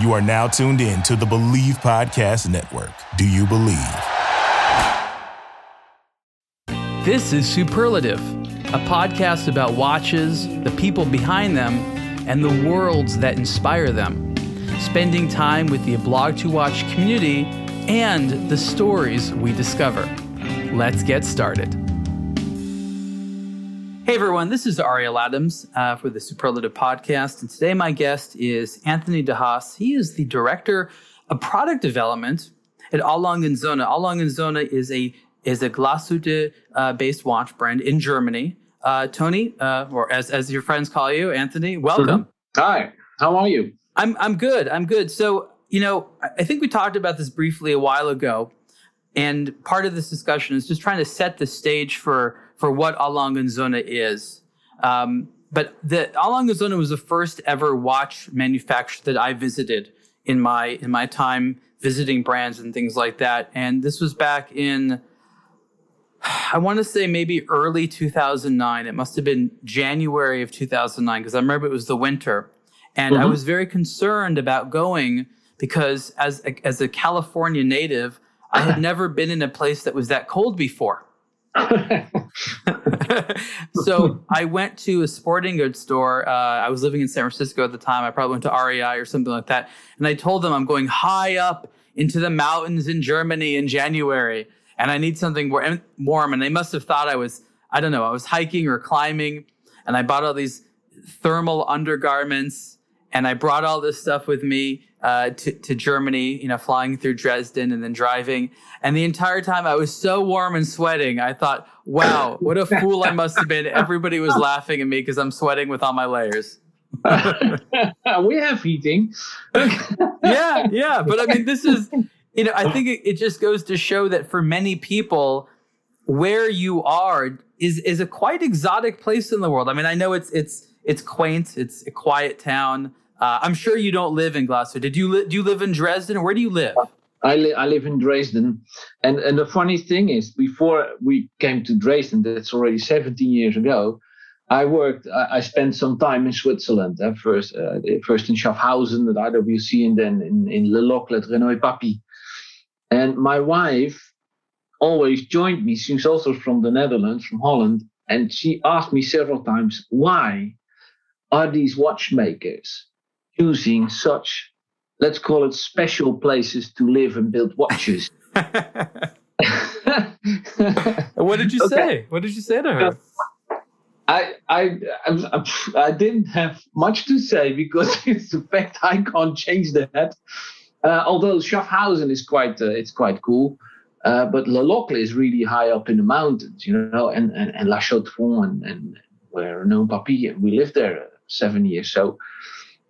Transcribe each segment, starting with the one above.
You are now tuned in to the Believe Podcast Network. Do you believe? This is Superlative, a podcast about watches, the people behind them, and the worlds that inspire them. Spending time with the Blog to Watch community and the stories we discover. Let's get started. Hey everyone, this is Ariel Adams uh, for the Superlative Podcast, and today my guest is Anthony De Haas. He is the director of product development at A. Lange & Söhne. A. Lange & Söhne is a is a Glashütte uh, based watch brand in Germany. Uh, Tony, uh, or as as your friends call you, Anthony, welcome. Mm-hmm. Hi, how are you? I'm I'm good. I'm good. So you know, I think we talked about this briefly a while ago, and part of this discussion is just trying to set the stage for for what A. Lange & Söhne is. Um, but the A. Lange & Söhne was the first ever watch manufacturer that I visited in my in my time visiting brands and things like that. And this was back in I want to say maybe early 2009. It must have been January of 2009 because I remember it was the winter. And mm-hmm. I was very concerned about going because as a, as a California native, I had never been in a place that was that cold before. so I went to a sporting goods store. Uh, I was living in San Francisco at the time. I probably went to REI or something like that. And I told them I'm going high up into the mountains in Germany in January and I need something warm. And they must have thought I was, I don't know, I was hiking or climbing. And I bought all these thermal undergarments and I brought all this stuff with me uh, to, to Germany, you know, flying through Dresden and then driving. And the entire time I was so warm and sweating, I thought, wow, what a fool I must have been. Everybody was laughing at me because I'm sweating with all my layers. we have heating. yeah, yeah. But I mean, this is, you know, I think it, it just goes to show that for many people, where you are is is a quite exotic place in the world. I mean, I know it's it's it's quaint, it's a quiet town uh, I'm sure you don't live in Glashütte. Did you li- do you live in Dresden? Where do you live? I, li- I live in Dresden, and and the funny thing is, before we came to Dresden, that's already 17 years ago. I worked. I, I spent some time in Switzerland. Uh, first, uh, first in Schaffhausen at IWC, and then in in Le Locle at Renaud Papi. And my wife always joined me. She's also from the Netherlands, from Holland, and she asked me several times, "Why are these watchmakers choosing such, let's call it special places to live and build watches. what did you okay. say? What did you say to her? I, I I I didn't have much to say because it's the fact I can't change that. Uh, although Schaffhausen is quite uh, it's quite cool, uh, but Le Locle is really high up in the mountains, you know, and and, and La Chaux-de-Fonds and, and Renaud Papi we lived there seven years. So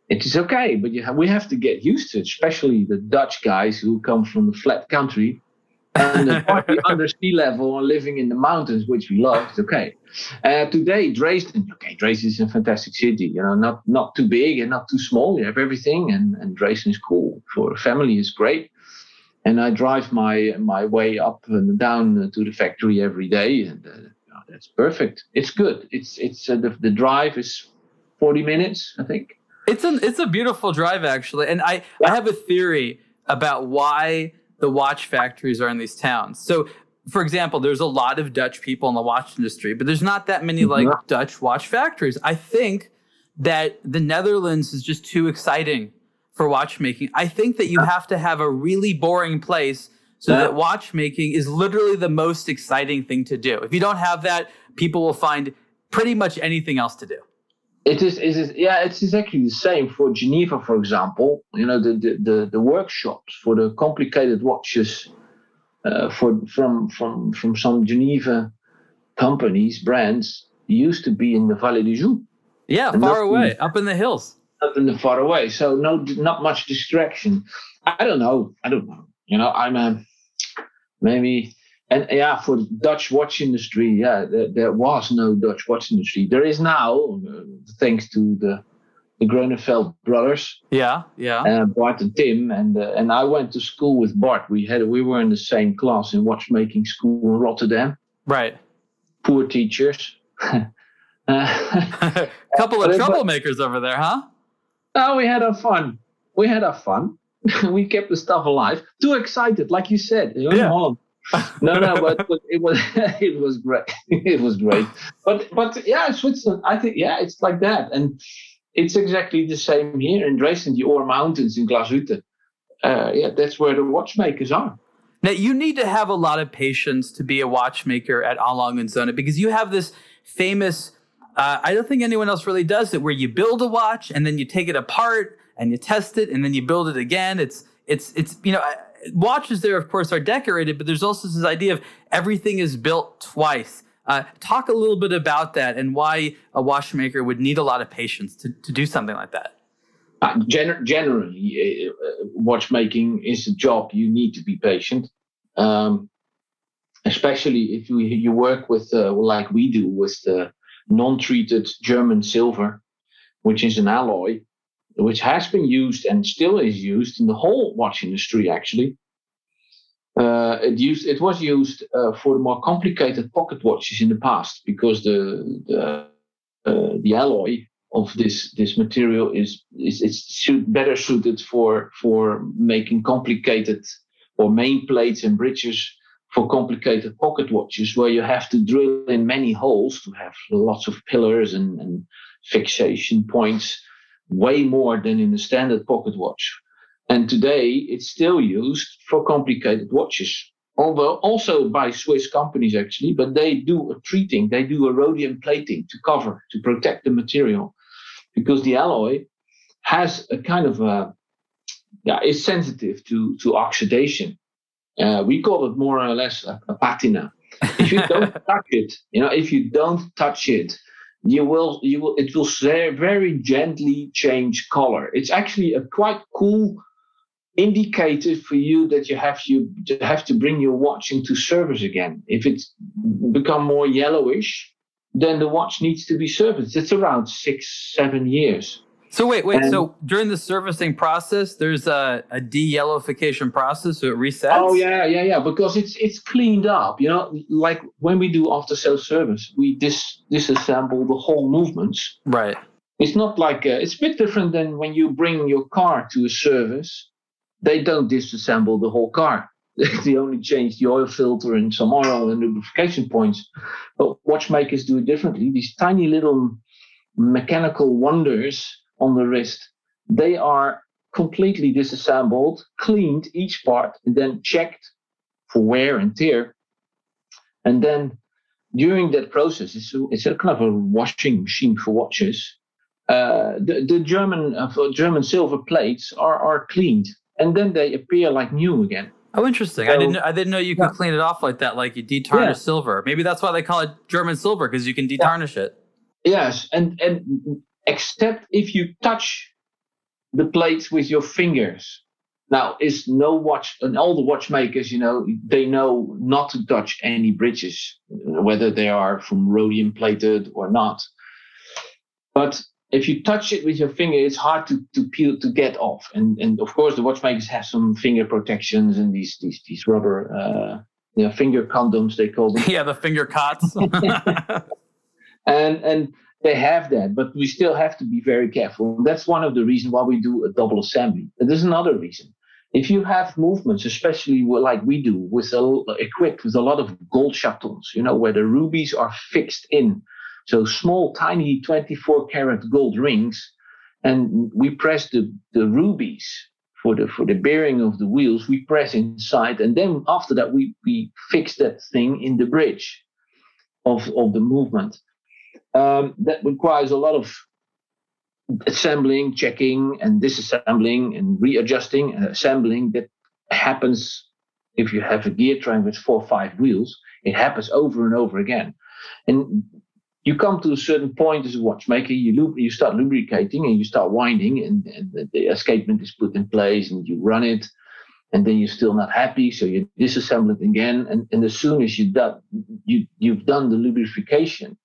it is okay, but have, we have to get used to it, especially the Dutch guys who come from the flat country and the under sea level and living in the mountains, which we love. It's okay. Uh, today, Dresden, okay, Dresden is a fantastic city. You know, not not too big and not too small. You have everything, and and Dresden is cool for a family. is great. And I drive my my way up and down to the factory every day, and uh, that's perfect. It's good. It's it's uh, the the drive is forty minutes, I think. It's a it's a beautiful drive actually, and I yeah. I have a theory about why the watch factories are in these towns. So, for example, there's a lot of Dutch people in the watch industry, but there's not that many like yeah. Dutch watch factories. I think that the Netherlands is just too exciting for watchmaking. I think that you have to have a really boring place so yeah. that watchmaking is literally the most exciting thing to do. If you don't have that, people will find pretty much anything else to do. It is, it is, yeah, it's exactly the same for Geneva, for example. You know, the the, the, the workshops for the complicated watches uh, for from from from some Geneva companies, brands used to be in the Vallée de Joux. Yeah, far away, in, up in the hills. Up in the far away, so no, not much distraction. I don't know. I don't know. You know, I'm a maybe and yeah, for the Dutch watch industry, yeah, there, there, was no Dutch watch industry. There is now, uh, thanks to the the Grönefeld brothers. Yeah, yeah. Uh, Bart and Tim, and uh, and I went to school with Bart. We had we were in the same class in watchmaking school in Rotterdam. Right. Poor teachers. A couple of troublemakers over there, huh? Oh, we had our fun. we had our fun. we kept the stuff alive. Too excited, like you said, you know, Yeah. Holland. No, no, but, but it was it was great. it was great. But but yeah, Switzerland. I think yeah, it's like that, and it's exactly the same here in Dresden, the Ore Mountains in Glashütte. Uh, yeah, that's where the watchmakers are. Now you need to have a lot of patience to be a watchmaker at A. Lange & Söhne because you have this famous. Uh, I don't think anyone else really does it, where you build a watch and then you take it apart and you test it and then you build it again. It's it's it's you know watches there of course are decorated, but there's also this idea of everything is built twice. Uh, talk a little bit about that and why a watchmaker would need a lot of patience to, to do something like that. Uh, gener- generally, uh, uh, watchmaking is a job you need to be patient, um, especially if you you work with uh, like we do with the non-treated German silver, which is an alloy, which has been used and still is used in the whole watch industry. Actually, uh, it used it was used uh, for more complicated pocket watches in the past because the the uh, the alloy of this this material is is better suited for for making complicated or main plates and bridges for complicated pocket watches where you have to drill in many holes to have lots of pillars and, and fixation points way more than in a standard pocket watch. And today it's still used for complicated watches. Although also by swiss companies actually but they do a treating they do a rhodium plating to cover to protect the material. Because the alloy has a kind of a yeah is sensitive to to oxidation. Uh, we call it more or less a, a patina. If you don't touch it you know if you don't touch it you will you will it will very, gently change color. It's actually a quite cool indicator for you that you have you have to bring your watch into service again. If it's become more yellowish then the watch needs to be serviced. It's around six seven years So wait, wait. And- so during the servicing process, there's a, a de-yellowification process, so it resets. Oh yeah, yeah, yeah. Because it's it's cleaned up. You know, like when we do after sales service, we dis disassemble the whole movements. right. It's not like uh, it's a bit different than when you bring your car to a service. They don't disassemble the whole car. they only change the oil filter and some oil and lubrication points. But watchmakers do it differently. These tiny little mechanical wonders on the wrist, they are completely disassembled, cleaned each part, and then checked for wear and tear. And then during that process, it's a, it's a kind of a washing machine for watches. Uh, the, the German uh, German silver plates are, are cleaned, and then they appear like new again. Oh, interesting. I didn't. I didn't know you could Yeah. clean it off like that, like you detarnish Yeah. silver. Maybe that's why they call it German silver because you can detarnish it. Yes, and and except if you touch the plates with your fingers. Now, is no watch and all the watchmakers, you know, they know not to touch any bridges, whether they are from rhodium plated or not. But if you touch it with your finger, it's hard to, to peel to get off. And and of course, the watchmakers have some finger protections and these these these rubber, uh, you know, finger condoms they call them yeah, the finger cots. and and they have that but we still have to be very careful. That's one of the reasons why we do a double assembly. There's another reason. If you have movements especially like we do with a, equipped with a lot of gold chatons you know where the rubies are fixed in. So small tiny 24 karat gold rings and we press the, the rubies for the for the bearing of the wheels we press inside. And then after that we we fix that thing in the bridge of of the movement um, that requires a lot of assembling, checking, and disassembling, and readjusting and assembling. That happens if you have a gear train with four or five wheels. It happens over and over again, and you come to a certain point as a watchmaker. You you start lubricating and you start winding, and, and the- escapement is put in place, and you run it. And then you're still not happy, so you disassemble it again. And, and as soon as you done, you you've done the lubrification,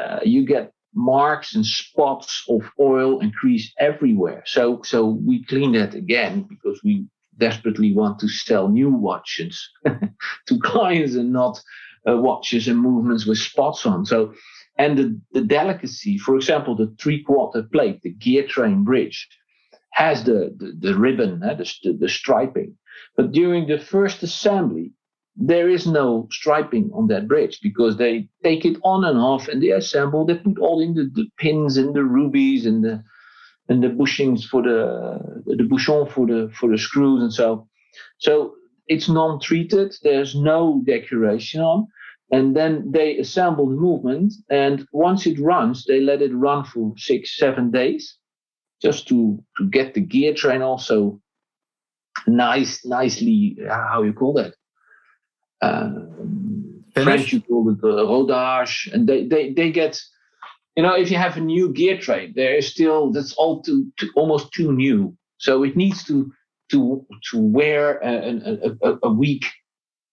uh, you get marks and spots of oil and grease everywhere. So so we clean that again because we desperately want to sell new watches to clients and not uh, watches and movements with spots on. So and the, the delicacy, for example, the three quarter plate, the gear train bridge. has the, the, the ribbon, uh, the, the striping. But during the first assembly, there is no striping on that bridge because they take it on and off and they assemble, they put all in the, the pins and the rubies and the and the bushings for the the bouchon for the for the screws and so. So it's non-treated there's no decoration on. And then they assemble the movement and once it runs they let it run for six seven days just to to get the gear train also nice nicely uh, how you call that Uh, French you call it the rodage and they they they get you know if you have a new gear train there is still that's all too, too almost too new. So it needs to to to wear a, a, a, week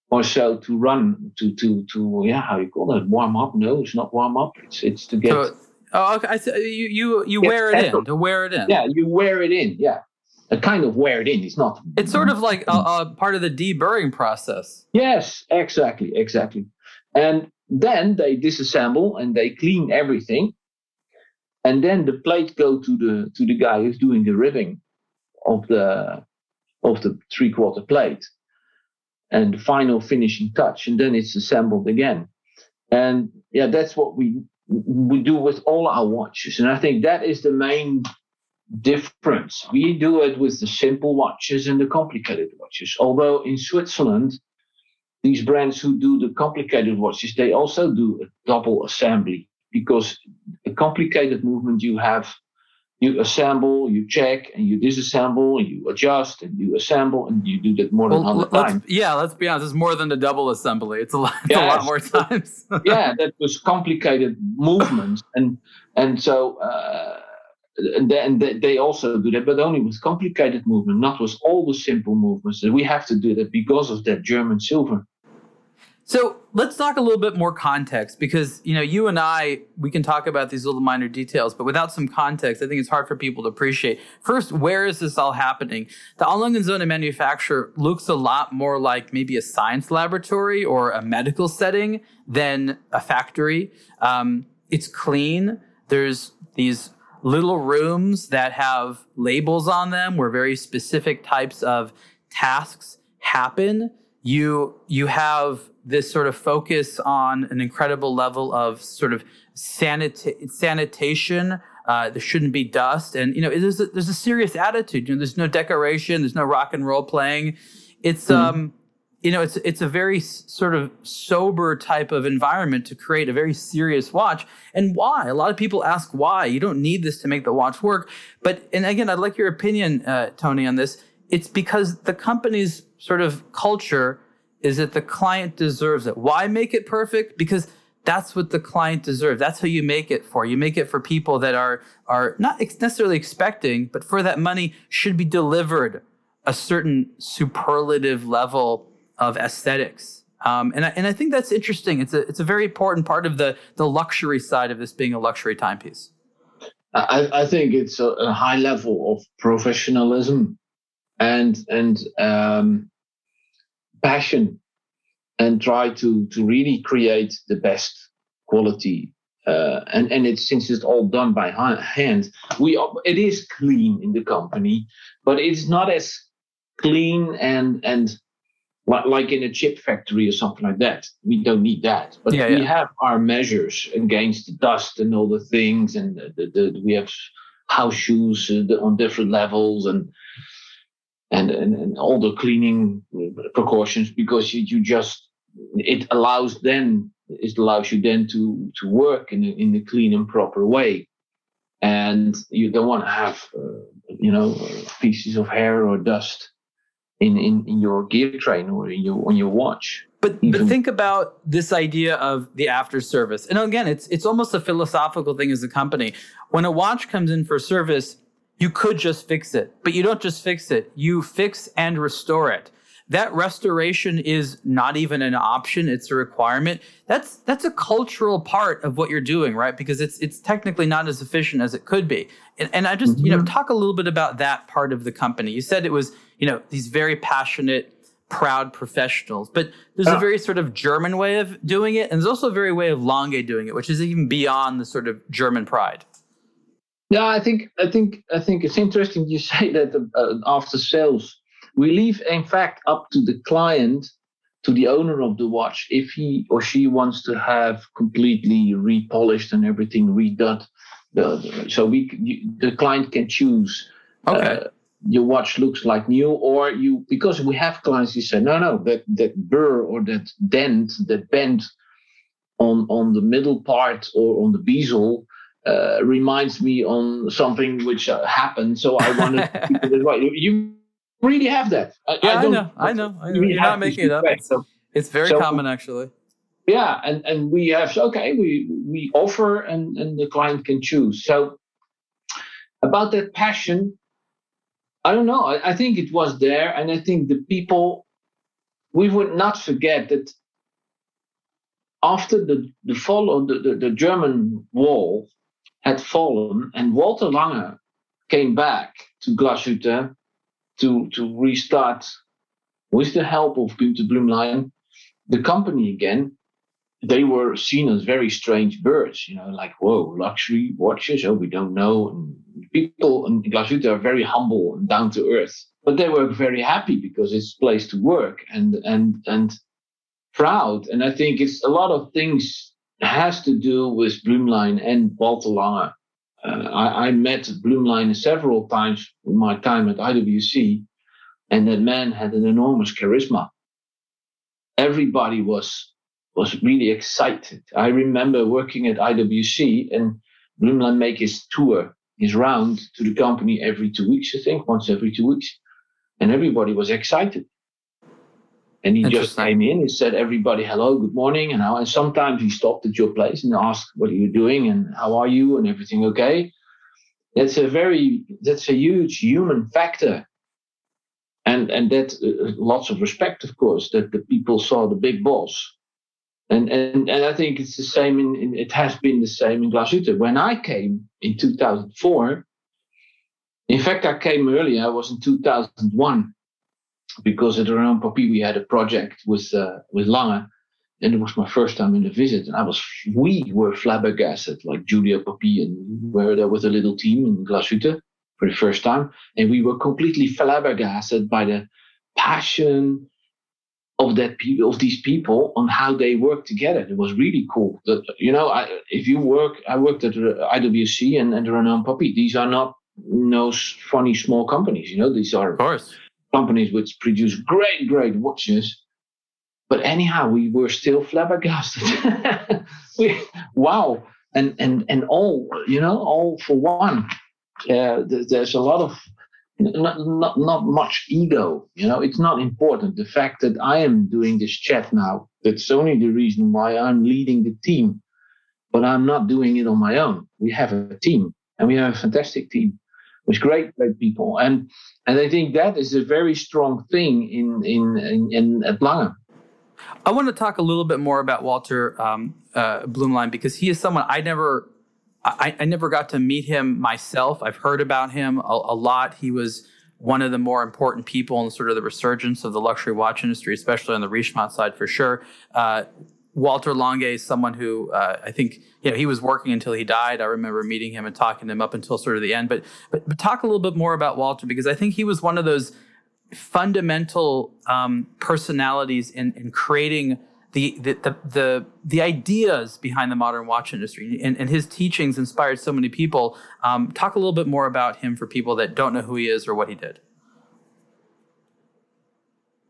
or so to run to to to yeah how you call it warm up? No it's not warm up. It's it's to get so, oh okay I th- you you you wear it in to wear it in. Yeah you wear it in yeah kind of wear it in. It's not it's sort of like a, a part of the deburring process. Yes exactly exactly. And then they disassemble and they clean everything. And then the plate go to the to the guy who's doing the ribbing of the of the three quarter plate. And the final finishing touch, and then it's assembled again. And yeah, that's what we we do with all our watches, and I think that is the main difference. We do it with the simple watches and the complicated watches. Although in Switzerland, these brands who do the complicated watches, they also do a double assembly because a complicated movement you have you assemble, you check, and you disassemble, and you adjust, and you assemble, and you do that more than well, 100 times. Yeah, let's be honest, it's more than a double assembly. It's a lot, it's yes. a lot more times. yeah, that was complicated movements, and and so uh, and, they, they also do that, but only with complicated movement, not with all the simple movements. We have to do that because of that German silver. So let's talk a little bit more context because you know you and I we can talk about these little minor details, but without some context, I think it's hard for people to appreciate. First, where is this all happening? The A. Lange & Söhne manufacturer looks a lot more like maybe a science laboratory or a medical setting than a factory. Um, it's clean. There's these little rooms that have labels on them where very specific types of tasks happen. You you have this sort of focus on an incredible level of sort of sanita- sanitation. Uh, there shouldn't be dust, and you know, there's a, there's a serious attitude. You know, there's no decoration, there's no rock and roll playing. It's mm-hmm. um, you know, it's it's a very sort of sober type of environment to create a very serious watch. And why? A lot of people ask why. You don't need this to make the watch work. But and again, I'd like your opinion, uh, Tony, on this. It's because the company's sort of culture is that the client deserves it. Why make it perfect? Because that's what the client deserves. That's who you make it for. You make it for people that are are not necessarily expecting, but for that money should be delivered a certain superlative level of aesthetics. Um, and I, and I think that's interesting. It's a it's a very important part of the the luxury side of this being a luxury timepiece. I, I think it's a, a high level of professionalism and and um, passion and try to to really create the best quality uh, and and it's since it's all done by hand we it is clean in the company but it's not as clean and and like in a chip factory or something like that. We don't need that. But yeah, we yeah. have our measures against the dust and all the things and the, the, the we have house shoes uh, on different levels and and, and, and all the cleaning precautions because you, you just it allows then it allows you then to to work in a, in a clean and proper way. And you don't want to have uh, you know pieces of hair or dust in, in, in your gear train or in your on your watch but but think about this idea of the after service and again it's it's almost a philosophical thing as a company when a watch comes in for service you could just fix it, but you don't just fix it. You fix and restore it. That restoration is not even an option, it's a requirement. That's that's a cultural part of what you're doing, right? Because it's it's technically not as efficient as it could be. And, and I just, mm-hmm. you know, mm-hmm. talk a little bit about that part of the company. You said it was, you know, these very passionate proud professionals. But there's a very sort of German way of doing it, and there's also a very way of Lange doing it, which is even beyond the sort of German pride. Yeah, I think I think I think it's interesting you say that uh, after sales, we leave in fact up to the client, to the owner of the watch, if he or she wants to have completely repolished and everything redone. The, so we the client can choose. Okay. Uh, your watch looks like new, or you because we have clients who say no, no, that that burr or that dent, that bend on on the middle part or on the bezel uh, reminds me on something which uh, happened. So I wanted to keep it right. You really have that. I, yeah, I, I know. I know. I know. You're not making it up. It's, it's very so, common, actually. Yeah, and and we have okay, we we offer and and the client can choose. So about that passion, I don't know. I, I think it was there, and I think the people. We would not forget that after the the fall of the, the, the German wall, had fallen, and Walter Lange came back to Glashütte to, to restart, with the help of Günter Blümlein, the company again. They were seen as very strange birds, you know, like, whoa, luxury watches, oh, we don't know. And people in Glashütte are very humble and down to earth, but they were very happy because it's a place to work and, and, and proud. And I think it's a lot of things has to do with Blümlein and Walter Lange. Uh, I, I, met Blümlein several times in my time at IWC, and that man had an enormous charisma. Everybody was was really excited. I remember working at IWC and Blümlein make his tour, his round to the company every two weeks, I think, once every two weeks, and everybody was excited. And he just came in. He said, "Everybody, hello, good morning." And how? And sometimes he stopped at your place and asked, "What are you doing? And how are you? And everything okay?" That's a very that's a huge human factor, and and that uh, lots of respect, of course, that the people saw the big boss. And and and I think it's the same in, in it has been the same in Glashütte. When I came in 2004, in fact, I came earlier. I was in 2001 because at Renaud Papi we had a project with uh, with Lange, and it was my first time in the visit, and I was we were flabbergasted, like Giulio Papi, and we were there with a little team in Glashütte for the first time, and we were completely flabbergasted by the passion of that people of these people on how they work together. It was really cool. That you know, I, if you work, I worked at IWC and, and Renaud Papi. These are not no funny small companies. You know, these are of course companies which produce great, great watches. But anyhow, we were still flabbergasted. we, wow. And, and, and all, you know, all for one. Uh, there's a lot of not, not not much ego you know? It's not important. The fact that i am doing this chat now that's only the reason why i'm leading the team. But i'm not doing it on my own. We have a team and we have a fantastic team with great great people. And and I think that is a very strong thing in in in, in at Lange. I want to talk a little bit more about Walter um, uh, Blümlein because he is someone I never I, I, never got to meet him myself. I've heard about him a, a, lot. He was one of the more important people in sort of the resurgence of the luxury watch industry, especially on the Richemont side for sure. Uh, Walter Lange is someone who uh, I think you know he was working until he died. I remember meeting him and talking to him up until sort of the end. But but, but talk a little bit more about Walter because I think he was one of those fundamental um, personalities in, in creating the, the the, the ideas behind the modern watch industry and, and his teachings inspired so many people. Um, talk a little bit more about him for people that don't know who he is or what he did.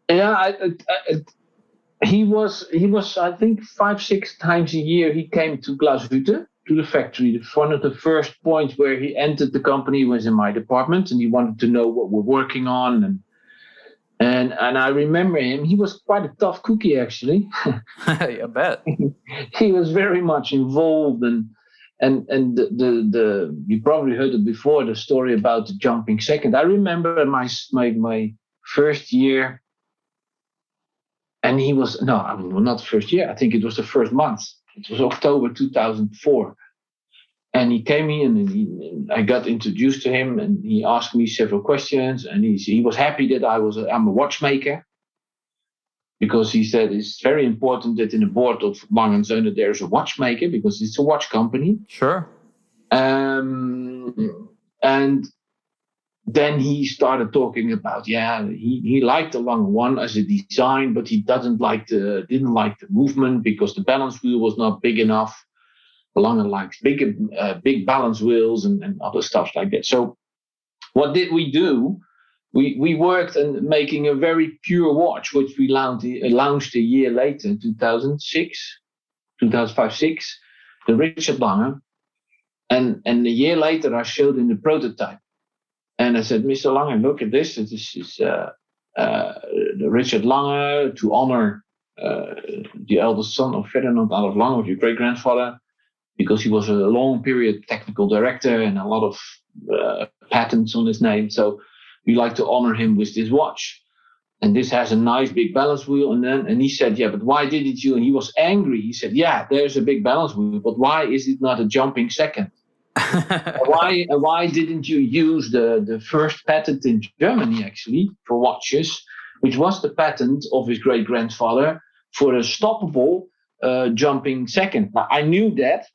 Yeah, I, I, he was he was I think five six times a year he came to Glashütte to the factory. One of the first points where he entered the company was in my department, and he wanted to know what we're working on and. And and I remember him. He was quite a tough cookie, actually. I bet. he was very much involved, and and and the, the the you probably heard it before the story about the jumping second. I remember my my my first year and he was no, not first year. I think it was the first month. It was October 2004, and he came in and he, I got introduced to him, and he asked me several questions, and he he was happy that I was a, I'm a watchmaker. Because he said it's very important that in the board of Lange Söhne there's a watchmaker because it's a watch company. Sure. Um, and then he started talking about yeah he, he liked the long one as a design but he doesn't like the didn't like the movement because the balance wheel was not big enough Lange likes big uh, big balance wheels and, and other stuff like that so what did we do we we worked on making a very pure watch which we launched, launched a year later 2006 2005 6 the richard lange and and a year later i showed him the prototype and I said, Mr. Lange, look at this. This is uh, uh, Richard Lange to honor uh, the eldest son of Ferdinand Adolf Lange, of your great grandfather, because he was a long period technical director and a lot of uh, patents on his name. So we like to honor him with this watch. And this has a nice big balance wheel. And then, and he said, yeah, but why didn't you? And he was angry. He said, yeah, there's a big balance wheel, but why is it not a jumping second? why why didn't you use the, the first patent in Germany actually for watches, which was the patent of his great grandfather for a stoppable uh, jumping second? Now I knew that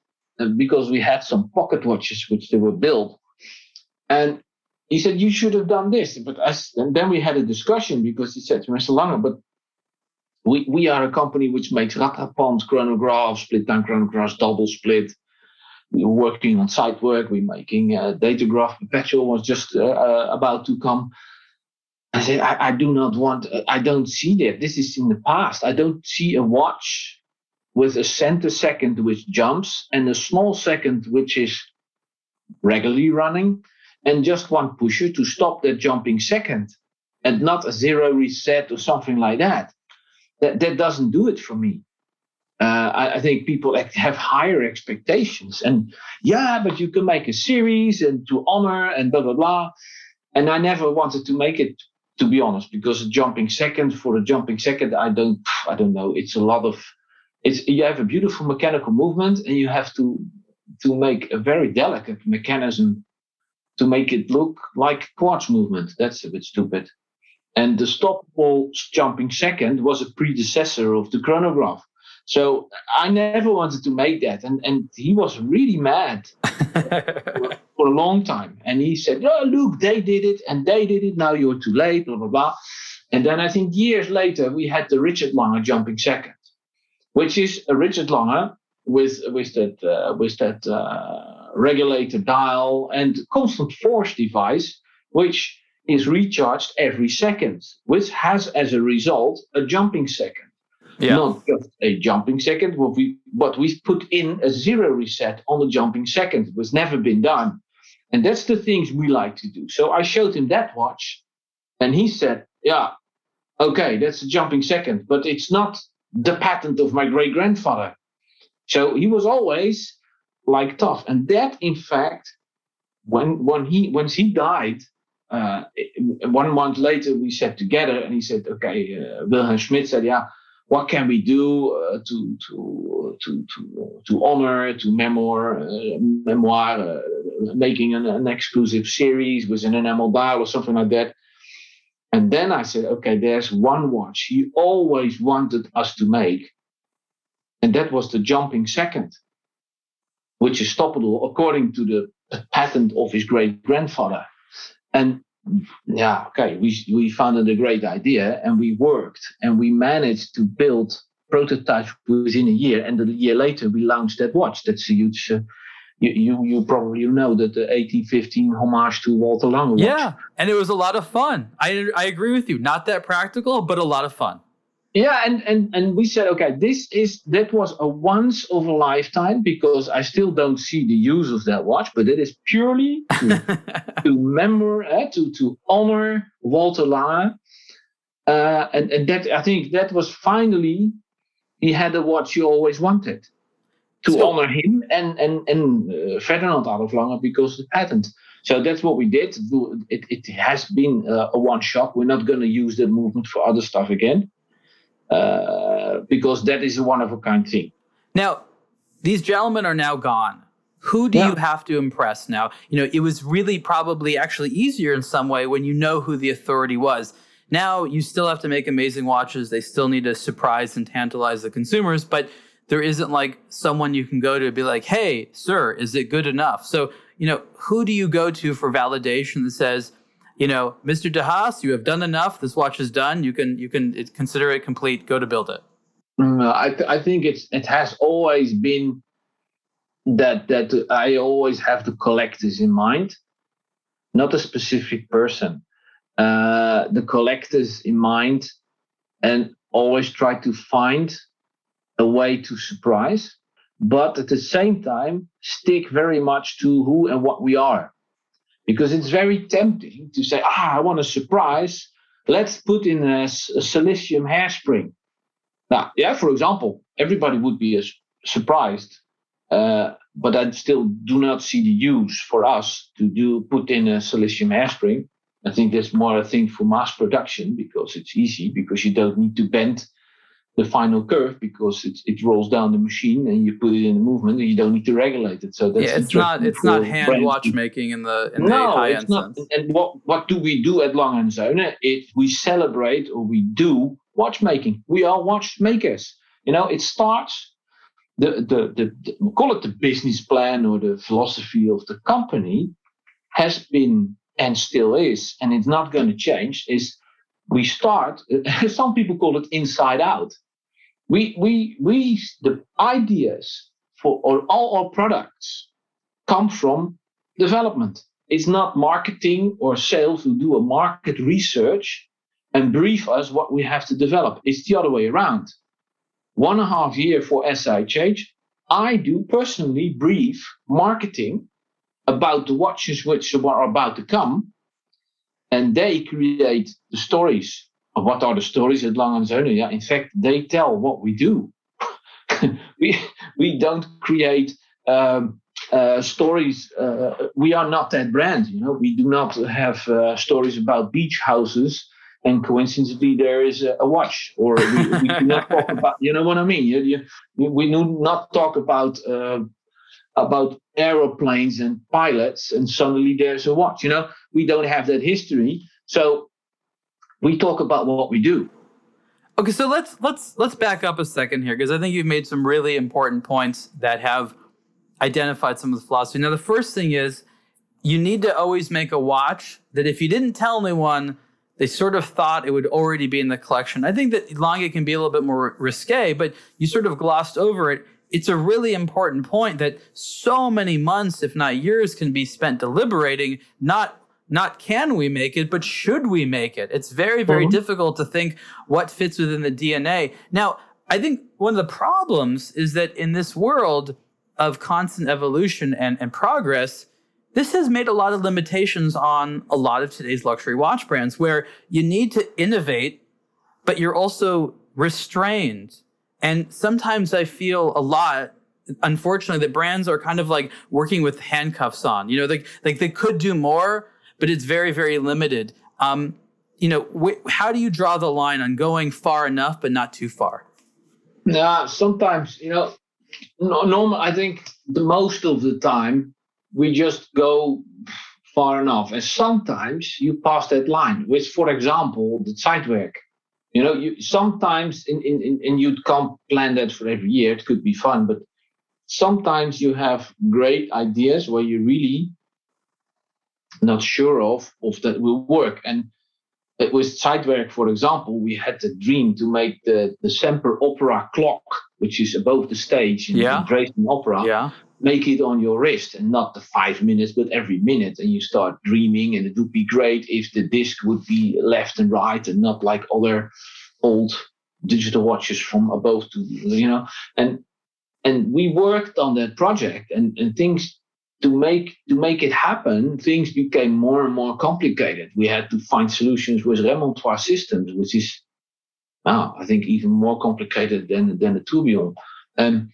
because we had some pocket watches which they were built, and he said you should have done this. But I, and then we had a discussion because he said to Mr. Lange, but we, we are a company which makes Rattrapant chronographs, split time chronographs, double split, we're working on Zeitwerk. We're making uh, Datograph Perpetual was just uh, uh, about to come. I said, I, I, do not want, I don't see that. This is in the past. I don't see a watch with a center second which jumps and a small second which is regularly running and just one pusher to stop that jumping second and not a zero reset or something like that. That, that doesn't do it for me uh, I, I, think people have higher expectations. And yeah, but you can make a series and to honor and blah blah blah. And I never wanted to make it, to be honest, because a jumping second for a jumping second, I don't, I don't know. It's a lot of, it's you have a beautiful mechanical movement, and you have to to make a very delicate mechanism to make it look like quartz movement. That's a bit stupid. And the stoppable jumping second was a predecessor of the chronograph. So I never wanted to make that. And, and he was really mad for, for, a long time. And he said, Oh, look, they did it and they did it. Now you're too late, blah, blah, blah. And then I think years later, we had the Richard Lange jumping second, which is a Richard Lange with, with that, uh, with that uh, regulator dial and constant force device, which is recharged every second, which has as a result a jumping second. Yeah. Not just a jumping second, but we but we put in a zero reset on the jumping second. It was never been done. And that's the things we like to do. So I showed him that watch, and he said, Yeah, okay, that's a jumping second, but it's not the patent of my great grandfather. So he was always like tough. And that in fact, when when he once he died, uh, one month later we sat together and he said, Okay, uh, Wilhelm Schmidt said, Yeah, what can we do uh, to to to to to honor to memoir uh, memoir uh, making an, an, exclusive series with an enamel dial or something like that and then i said okay there's one watch he always wanted us to make and that was the jumping second which is stoppable according to the patent of his great grandfather and yeah, okay, we, we found it a great idea and we worked and we managed to build prototypes within a year. And a year later, we launched that watch. That's a huge, uh, you, you, you probably know that the 1815 homage to Walter Lange watch. Yeah, and it was a lot of fun. I, I agree with you. Not that practical, but a lot of fun yeah and and and we said okay this is that was a once of a lifetime because i still don't see the use of that watch but it is purely to, to remember uh, to to honor walter lange uh, and and that i think that was finally he had a watch he always wanted to so, honor him and and and uh, ferdinand adolf lange because of the patent so that's what we did. It, it has been uh, a one shot. We're not going to use that movement for other stuff again. Uh, because that is a one of a kind thing. Now, these gentlemen are now gone. Who do yeah. you have to impress now? You know, it was really probably actually easier in some way when you know who the authority was. Now you still have to make amazing watches. They still need to surprise and tantalize the consumers, but there isn't like someone you can go to be like, hey, sir, is it good enough? So, you know, who do you go to for validation that says, you know, Mr. De Haas, you have done enough. This watch is done. You can you can consider it complete. Go to build it. Mm, I th- I think it's it has always been that that I always have the collectors in mind, not a specific person. Uh, the collectors in mind, and always try to find a way to surprise, but at the same time stick very much to who and what we are, because it's very tempting to say, ah, I want a surprise. Let's put in a, a silicium hairspring. Now, yeah, for example, everybody would be as surprised uh, but I still do not see the use for us to do put in a silicium hairspring. I think that's more a thing for mass production because it's easy because you don't need to bend the final curve because it, it rolls down the machine and you put it in the movement and you don't need to regulate it. So that's yeah, it's not it's not hand watchmaking in the in no, the high end not. Sense. And what what do we do at Lange and Söhne? It we celebrate or we do watchmaking. We are watchmakers. You know, it starts the, the, the, the, call it the business plan or the philosophy of the company has been and still is, and it's not going to change, is we start, some people call it inside out. We, we, we, the ideas for all our products come from development. It's not marketing or sales who do a market research and brief us what we have to develop. It's the other way around one and a half year for SIHH, I do personally brief marketing about the watches which are about to come, and they create the stories what are the stories at Lange & Söhne. Yeah, in fact, they tell what we do. we we don't create um, uh, stories. Uh, we are not that brand. You know, we do not have uh, stories about beach houses and coincidentally there is a, a watch or we, we, do not talk about you know what i mean you, you, we do not talk about uh, about aeroplanes and pilots and suddenly there's a watch you know we don't have that history so we talk about what we do okay so let's let's let's back up a second here because i think you've made some really important points that have identified some of the philosophy now the first thing is you need to always make a watch that if you didn't tell anyone they sort of thought it would already be in the collection. I think that Lange can be a little bit more risque, but you sort of glossed over it. It's a really important point that so many months, if not years, can be spent deliberating, not not can we make it, but should we make it? It's very, very mm-hmm. difficult to think what fits within the DNA. Now, I think one of the problems is that in this world of constant evolution and, and progress, this has made a lot of limitations on a lot of today's luxury watch brands where you need to innovate, but you're also restrained. And sometimes I feel a lot, unfortunately, that brands are kind of like working with handcuffs on. You know, like, like they could do more, but it's very, very limited. Um, you know, wh- how do you draw the line on going far enough, but not too far? Yeah, sometimes, you know, normal, I think the most of the time, we just go far enough. And sometimes you pass that line with, for example, the Zeitwerk. You know, you sometimes in, in, in, and you can't plan that for every year. It could be fun, but sometimes you have great ideas where you're really not sure of of that will work. And uh, with Zeitwerk, for example, we had the dream to make the, the Semper Opera clock, which is above the stage in, yeah. Dresden Opera. Yeah make it on your wrist and not the five minutes, but every minute. And you start dreaming. And it would be great if the disc would be left and right and not like other old digital watches from above to, you know, and, and we worked on that project and, and things to make to make it happen, things became more and more complicated. We had to find solutions with remontoir systems, which is now I think even more complicated than than a tourbillon. And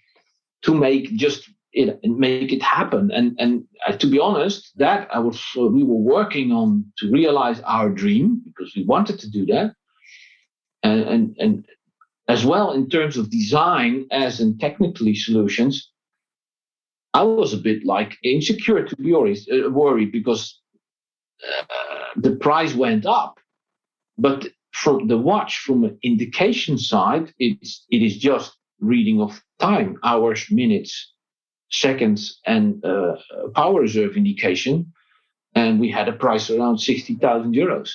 to make just it make it happen. And and uh, to be honest, that I was uh, we were working on to realize our dream because we wanted to do that, and and and as well in terms of design as in technically solutions. I was a bit like insecure to be honest, uh, worried because uh, the price went up, but from the watch from an indication side, it's it is just reading of time, hours, minutes, seconds, and uh, power reserve indication. And we had a price around 60,000 euros.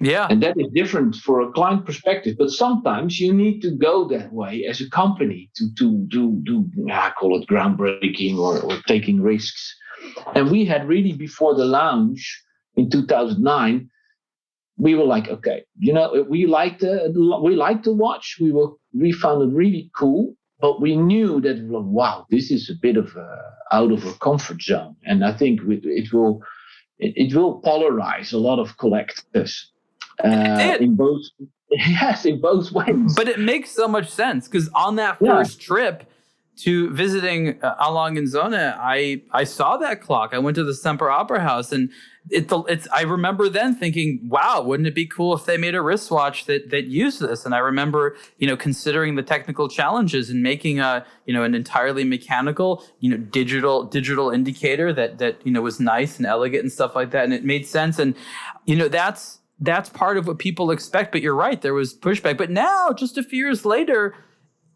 Yeah. And that is different for a client perspective. But sometimes you need to go that way as a company to to do do I call it groundbreaking or, or taking risks. And we had really before the launch in 2009, we were like, okay, you know, we liked the we liked to watch. We were we found it really cool, but we knew that wow, this is a bit of a, out of a comfort zone, and I think it will it will polarize a lot of collectors uh, in both yes in both ways but it makes so much sense because on that first yeah. trip to visiting uh, Zona, I I saw that clock. I went to the Semper Opera House, and it, it's. I remember then thinking, "Wow, wouldn't it be cool if they made a wristwatch that that used this?" And I remember, you know, considering the technical challenges and making a, you know, an entirely mechanical, you know, digital digital indicator that that you know was nice and elegant and stuff like that, and it made sense. And you know, that's that's part of what people expect. But you're right, there was pushback. But now, just a few years later,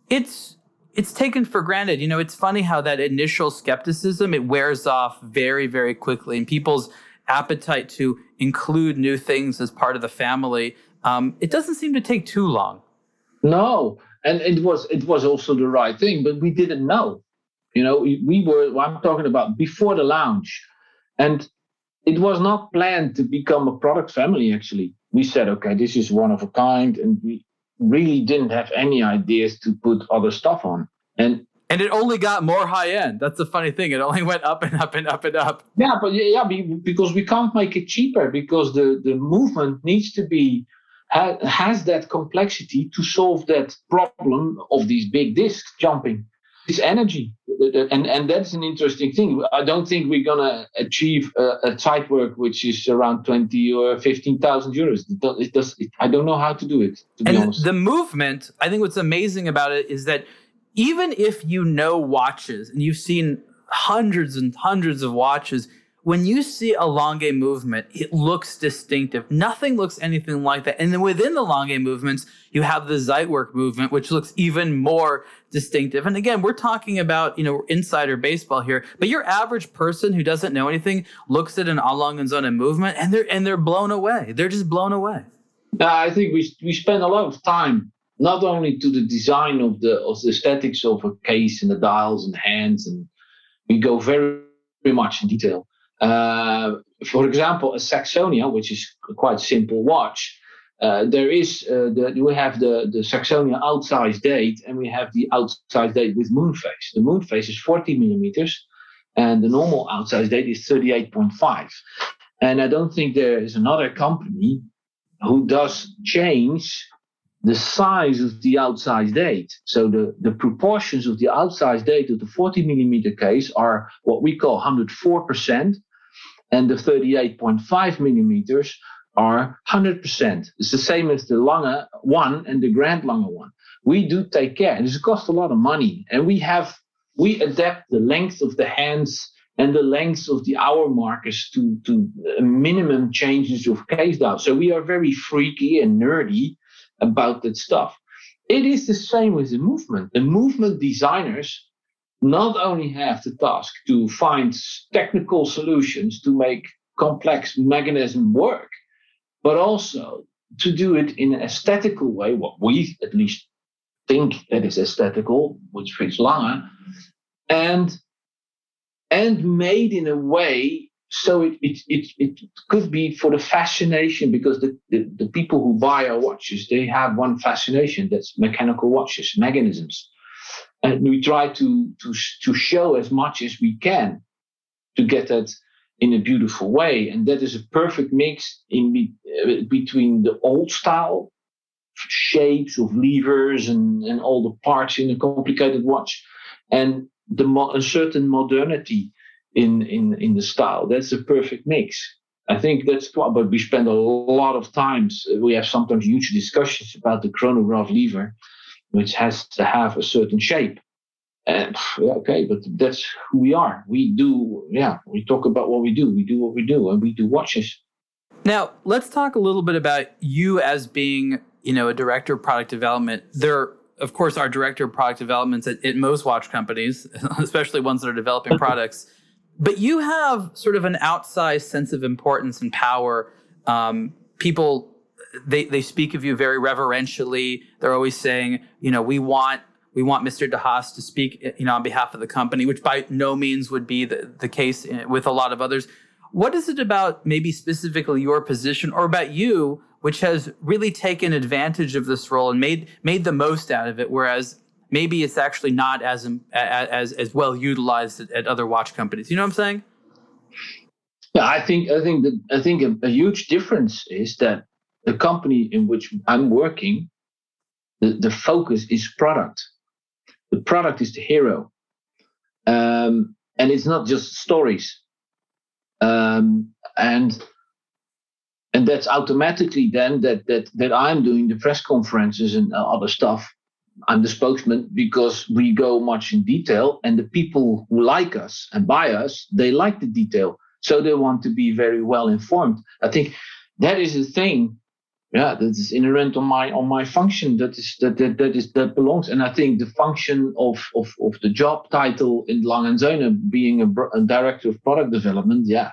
it's it's taken for granted. You know, it's funny how that initial skepticism it wears off very, very quickly, and people's appetite to include new things as part of the family. Um, it doesn't seem to take too long. No, and it was it was also the right thing, but we didn't know. You know, we were. I'm talking about before the launch, and it was not planned to become a product family. Actually, we said, okay, this is one of a kind, and we really didn't have any ideas to put other stuff on. And and it only got more high end. That's the funny thing. It only went up and up and up and up. Yeah, but yeah, because we can't make it cheaper because the the movement needs to be has that complexity to solve that problem of these big discs jumping this energy and and that's an interesting thing i don't think we're going to achieve a, a Zeitwerk which is around 20 or 15000 euros it does, it i don't know how to do it to and honest. the movement i think what's amazing about it is that even if you know watches and you've seen hundreds and hundreds of watches when you see a Lange movement, it looks distinctive. Nothing looks anything like that. And then within the Lange movements, you have the Zeitwerk movement, which looks even more distinctive. And again, we're talking about, you know, insider baseball here, but your average person who doesn't know anything looks at an Zona movement and they're, and they're blown away. They're just blown away. Uh, I think we, we spend a lot of time not only to the design of the, of the aesthetics of a case and the dials and hands, and we go very, very much in detail uh, for example, a Saxonia, which is a quite simple watch, uh, there is uh, the, we have the, the Saxonia outsize date and we have the outsize date with moon phase. The moon phase is 40 millimeters and the normal outsize date is 38.5. And I don't think there is another company who does change the size of the outsize date. So the, the proportions of the outsize date of the 40 millimeter case are what we call 104% and the 38.5 millimeters are 100%. It's the same as the Lange one and the Grand Lange one. We do take care, and it costs a lot of money, and we have we adapt the length of the hands and the length of the hour markers to to uh, minimum changes of case dial. So we are very freaky and nerdy about that stuff. It is the same with the movement. The movement designers not only have the task to find technical solutions to make complex mechanism work, but also to do it in an aesthetical way, what we at least think that is aesthetical, which fits Lange, and and made in a way so it, it, it, it could be for the fascination because the, the, the people who buy our watches they have one fascination that's mechanical watches mechanisms and we try to to to show as much as we can to get that in a beautiful way. And that is a perfect mix in be, uh, between the old style shapes of levers and and all the parts in a complicated watch and the mo- a certain modernity in in in the style. That's a perfect mix. I think that's but we spend a lot of times we have sometimes huge discussions about the chronograph lever which has to have a certain shape. And okay, but that's who we are. We do, yeah, we talk about what we do. We do what we do, and we do watches. Now, let's talk a little bit about you as being, you know, a director of product development. There of course, our director of product development at, at most watch companies, especially ones that are developing products. But you have sort of an outsized sense of importance and power. Um, people, they, they speak of you very reverentially. They're always saying, you know, we want we want Mr. DeHaas to speak, you know, on behalf of the company, which by no means would be the, the case eh, with a lot of others. What is it about maybe specifically your position or about you, which has really taken advantage of this role and made made the most out of it, whereas maybe it's actually not as as as well utilized at, at other watch companies. You know what I'm saying? Yeah, I think I think that I think a, a huge difference is that the company in which I'm working, the, the focus is product. The product is the hero. Um, and it's not just stories. Um, and and that's automatically then that that that i'm doing the press conferences and other stuff. I'm the spokesman because we go much in detail and the people who like us and buy us they like the detail. So they want to be very well informed. I think that is the thing yeah that is inherent on my on my function that is that that, that is that belongs and i think the function of of, of the job title in Lange and Söhne being a, a director of product development yeah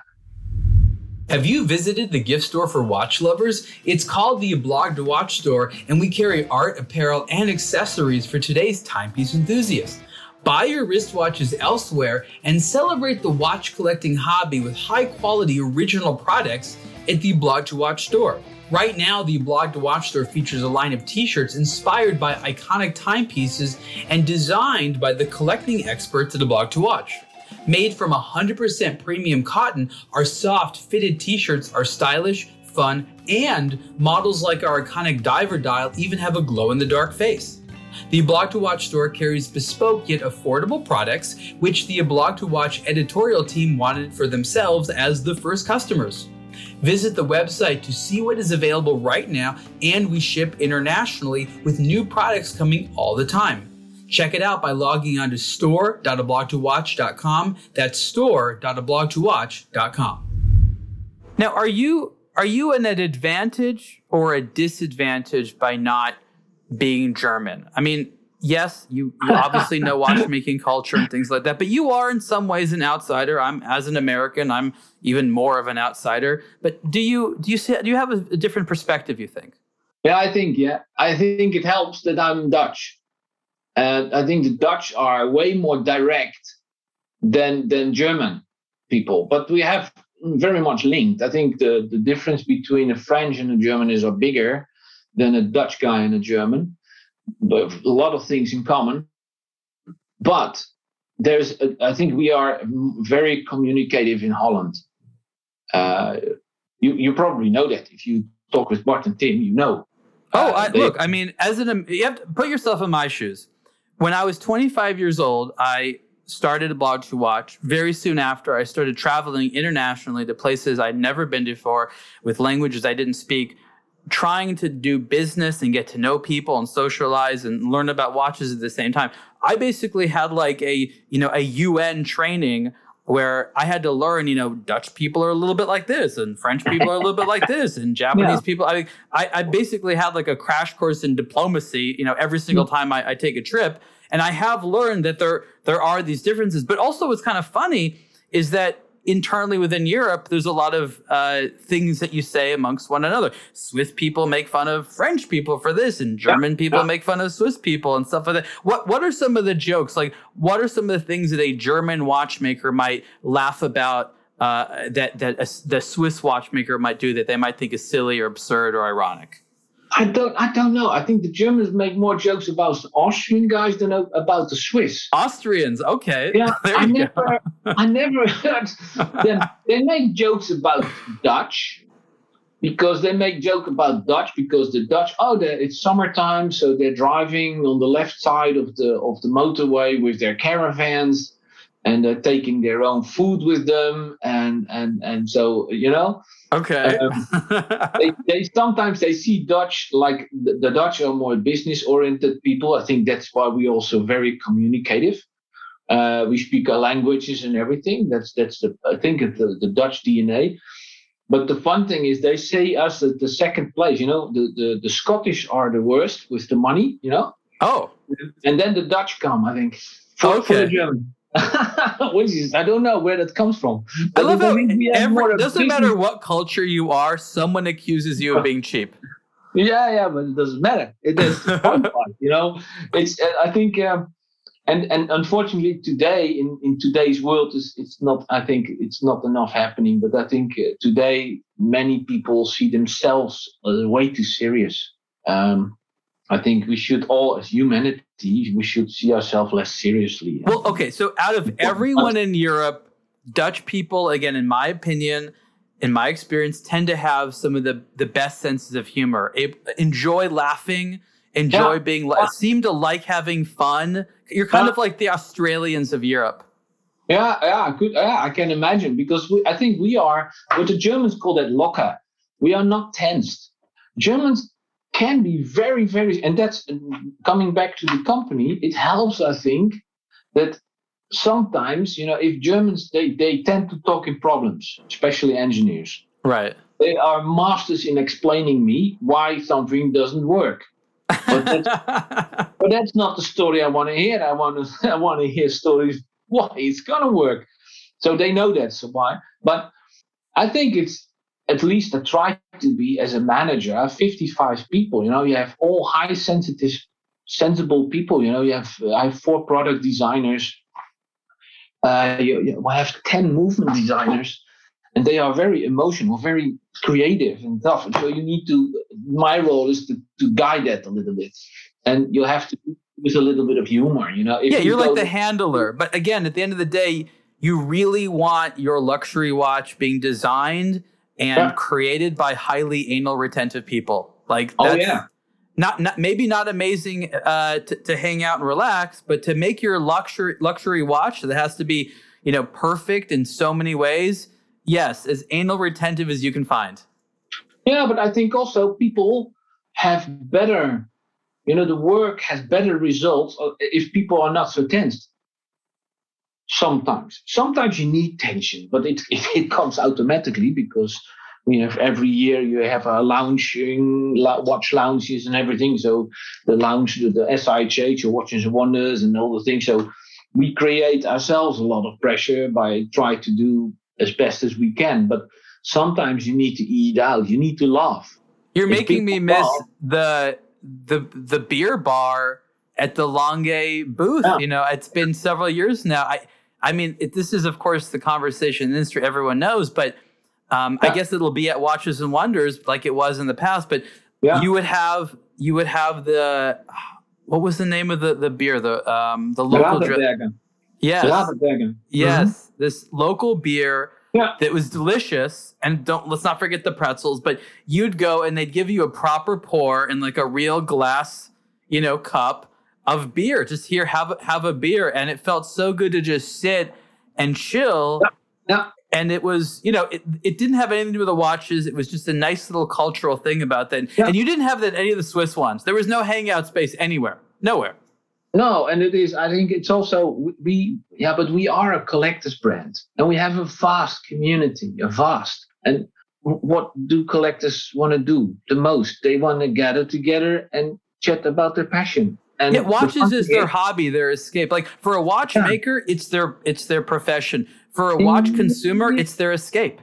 have you visited the gift store for watch lovers? It's called the Blog to Watch store, and we carry art, apparel, and accessories for today's timepiece enthusiast. Buy your wristwatches elsewhere and celebrate the watch collecting hobby with high quality original products at the Blog to Watch store. Right now, the Blog to Watch store features a line of t shirts inspired by iconic timepieces and designed by the collecting experts at the Blog to Watch. Made from 100% premium cotton, our soft fitted t shirts are stylish, fun, and models like our iconic diver dial even have a glow in the dark face. The Blog to Watch store carries bespoke yet affordable products, which the Blog to Watch editorial team wanted for themselves as the first customers. Visit the website to see what is available right now, and we ship internationally with new products coming all the time. Check it out by logging on to store.ablogtowatch.com. That's store.ablogtowatch.com. Now, are you are you an advantage or a disadvantage by not being German? I mean, yes, you, you obviously know watchmaking culture and things like that, but you are in some ways an outsider. I'm as an American, I'm even more of an outsider. But do you do you see, do you have a, a different perspective? You think? Yeah, I think yeah, I think it helps that I'm Dutch. and I think the Dutch are way more direct than than German people, but we have very much linked. I think the the difference between a French and a German is a bigger than a Dutch guy and a German a lot of things in common. But there's, a, I think we are very communicative in Holland. Uh, you you probably know that if you talk with Bart and Tim, you know. Oh, uh, I, they, look, I mean, as an you have to put yourself in my shoes. When I was 25 years old, I started a blog to watch. Very soon after, I started traveling internationally to places I'd never been before with languages I didn't speak trying to do business and get to know people and socialize and learn about watches at the same time. I basically had like a, you know, a UN training where I had to learn, you know, Dutch people are a little bit like this and French people are a little bit like this and Japanese yeah. people. I, I, I basically had like a crash course in diplomacy, you know, every single mm. time I, I take a trip. And I have learned that there, there are these differences, but also what's kind of funny is that internally within Europe, there's a lot of uh, things that you say amongst one another. Swiss people make fun of French people for this, and German people yeah. make fun of Swiss people and stuff like that. What What are some of the jokes? Like, what are some of the things that a German watchmaker might laugh about? Uh, that that a, the Swiss watchmaker might do that they might think is silly or absurd or ironic. I don't. I don't know. I think the Germans make more jokes about the Austrian guys than about the Swiss. Austrians, okay. Yeah, I never. I never heard them. They make jokes about Dutch because they make joke about Dutch because the Dutch. Oh, there it's summertime, so they're driving on the left side of the of the motorway with their caravans, and they're taking their own food with them, and and and so you know Okay. Um, they, they, sometimes they see Dutch like the, the Dutch are more business oriented people. I think that's why we also very communicative. Uh, we speak our languages and everything. That's that's the I think the, the Dutch DNA. But the fun thing is they say us at the second place. You know, the, the the Scottish are the worst with the money. You know, Oh. And then the Dutch come, I think, for, okay. for the German. Which is, I don't know where that comes from. I love how every, doesn't matter what culture you are, someone accuses you of being cheap. Yeah, yeah, but it doesn't matter. It is part, you know. It's I think, um, and and unfortunately today in in today's world is it's not. I think it's not enough happening. But I think uh, today many people see themselves as way too serious. Um, I think we should all, as humanity, we should see ourselves less seriously. Well, okay. So out of everyone in Europe, Dutch people, again, in my opinion, in my experience, tend to have some of the the best senses of humor. enjoy laughing, enjoy yeah. being, seem to like having fun. You're kind yeah. of like the Australians of Europe. Yeah, yeah, good. Yeah, I can imagine because we, I think we are what the Germans call that locker. We are not tensed. Germans can be very, very, and that's coming back to the company. It helps, I think, that sometimes, you know, if Germans they they tend to talk in problems, especially engineers. Right. They are masters in explaining me why something doesn't work. But that's, but that's not the story I want to hear. I want to I want to hear stories why it's gonna work. So they know that's why. But I think it's at least I try to be as a manager. I have 55 people. You know, you have all high sensitive, sensible people. You know, you have I have four product designers. Uh, you, you, I have 10 movement designers, and they are very emotional, very creative and tough. And so you need to. My role is to to guide that a little bit, and you have to with a little bit of humor. You know. yeah, you're you like the handler, but again, at the end of the day, you really want your luxury watch being designed and yeah. created by highly anal retentive people. Like oh yeah. Not, not maybe not amazing uh, to, to hang out and relax, but to make your luxury luxury watch that has to be you know perfect in so many ways. Yes, as anal retentive as you can find. Yeah, but I think also people have better, you know, the work has better results if people are not so tense. Sometimes, sometimes you need tension, but it, it, it comes automatically because you know every year you have a lounging watch lounges and everything. So the lounge, the, the SIHH, your Watches and Wonders, and all the things. So we create ourselves a lot of pressure by trying to do as best as we can. But sometimes you need to eat out. You need to laugh. You're if making me miss laugh, the the the beer bar at the Lange booth. Yeah. You know, it's been several years now. I I mean, it, this is of course the conversation in the industry everyone knows, but um, yeah. I guess it'll be at Watches and Wonders like it was in the past. But yeah. you would have you would have the what was the name of the the beer the um the local dri- yes yes mm-hmm. this local beer yeah. that was delicious and don't let's not forget the pretzels but you'd go and they'd give you a proper pour in like a real glass you know cup of beer. Just here, have have a beer, and it felt so good to just sit and chill. And it was, you know, it, it didn't have anything to do with the watches. It was just a nice little cultural thing about that. And you didn't have that any of the Swiss ones. There was no hangout space anywhere, nowhere. No, and it is. I think it's also we. Yeah, but we are a collectors brand, and we have a vast community, a vast. And what do collectors want to do the most? They want to gather together and chat about their passion. And yeah, watches is their hobby, their escape. Like for a watchmaker, yeah. it's their it's their profession. For a watch mm-hmm. consumer, it's their escape.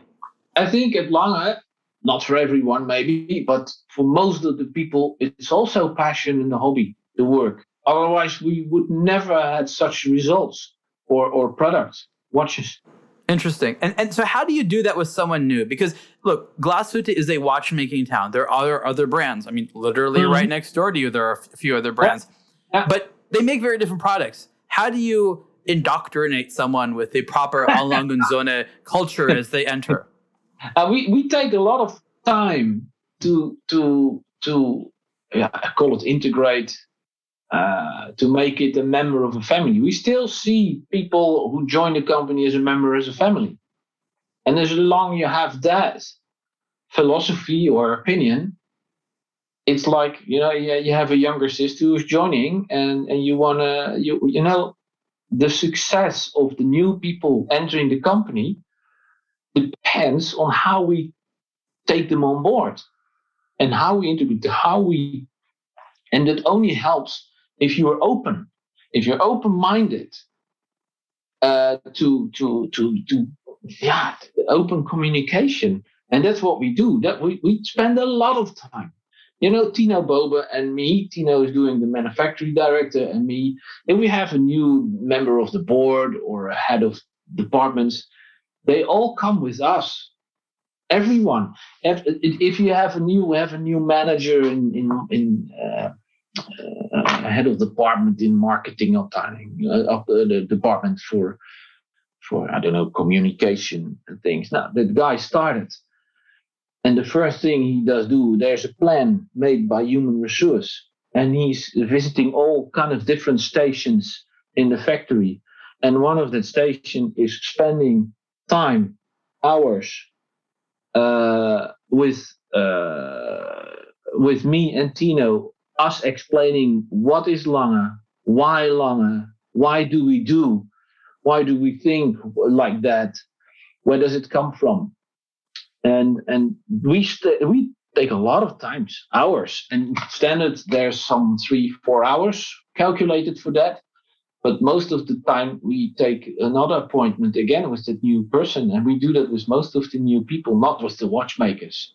I think at Lange, not for everyone maybe, but for most of the people, it's also passion and the hobby, the work. Otherwise, we would never had such results or or products, watches. Interesting. And and so how do you do that with someone new? Because look, Glashütte is a watchmaking town. There are other brands. I mean, literally mm-hmm. right next door to you, there are a few other brands. Yeah. But they make very different products. How do you indoctrinate someone with a proper A. Lange & Söhne culture as they enter? Uh, we, we take a lot of time to to to yeah, I call it integrate uh, to make it a member of a family. We still see people who join the company as a member as a family, and as long you have that philosophy or opinion, it's like you know you, you have a younger sister who's joining and and you want to you you know the success of the new people entering the company depends on how we take them on board and how we integrate how we and it only helps if you're open, if you're open-minded uh, to to to to yeah, open communication, and that's what we do. That we we spend a lot of time. You know, Tino Bobe and me. Tino is doing the manufacturing director, and me. If we have a new member of the board or a head of departments, they all come with us everyone. If, if you have a new have a new manager in in in uh, uh, head of department in marketing or uh, of the, the, department for for I don't know communication and things. Now the guy started, and the first thing he does do there's a plan made by human resource, and he's visiting all kind of different stations in the factory, and one of that station is spending time hours uh, with uh, with me and Tino, us explaining what is Lange, why Lange, why do we do, why do we think like that, where does it come from, and and we st- we take a lot of times, hours, and standard there's some three four hours calculated for that. But most of the time, we take another appointment again with that new person, and we do that with most of the new people, not with the watchmakers.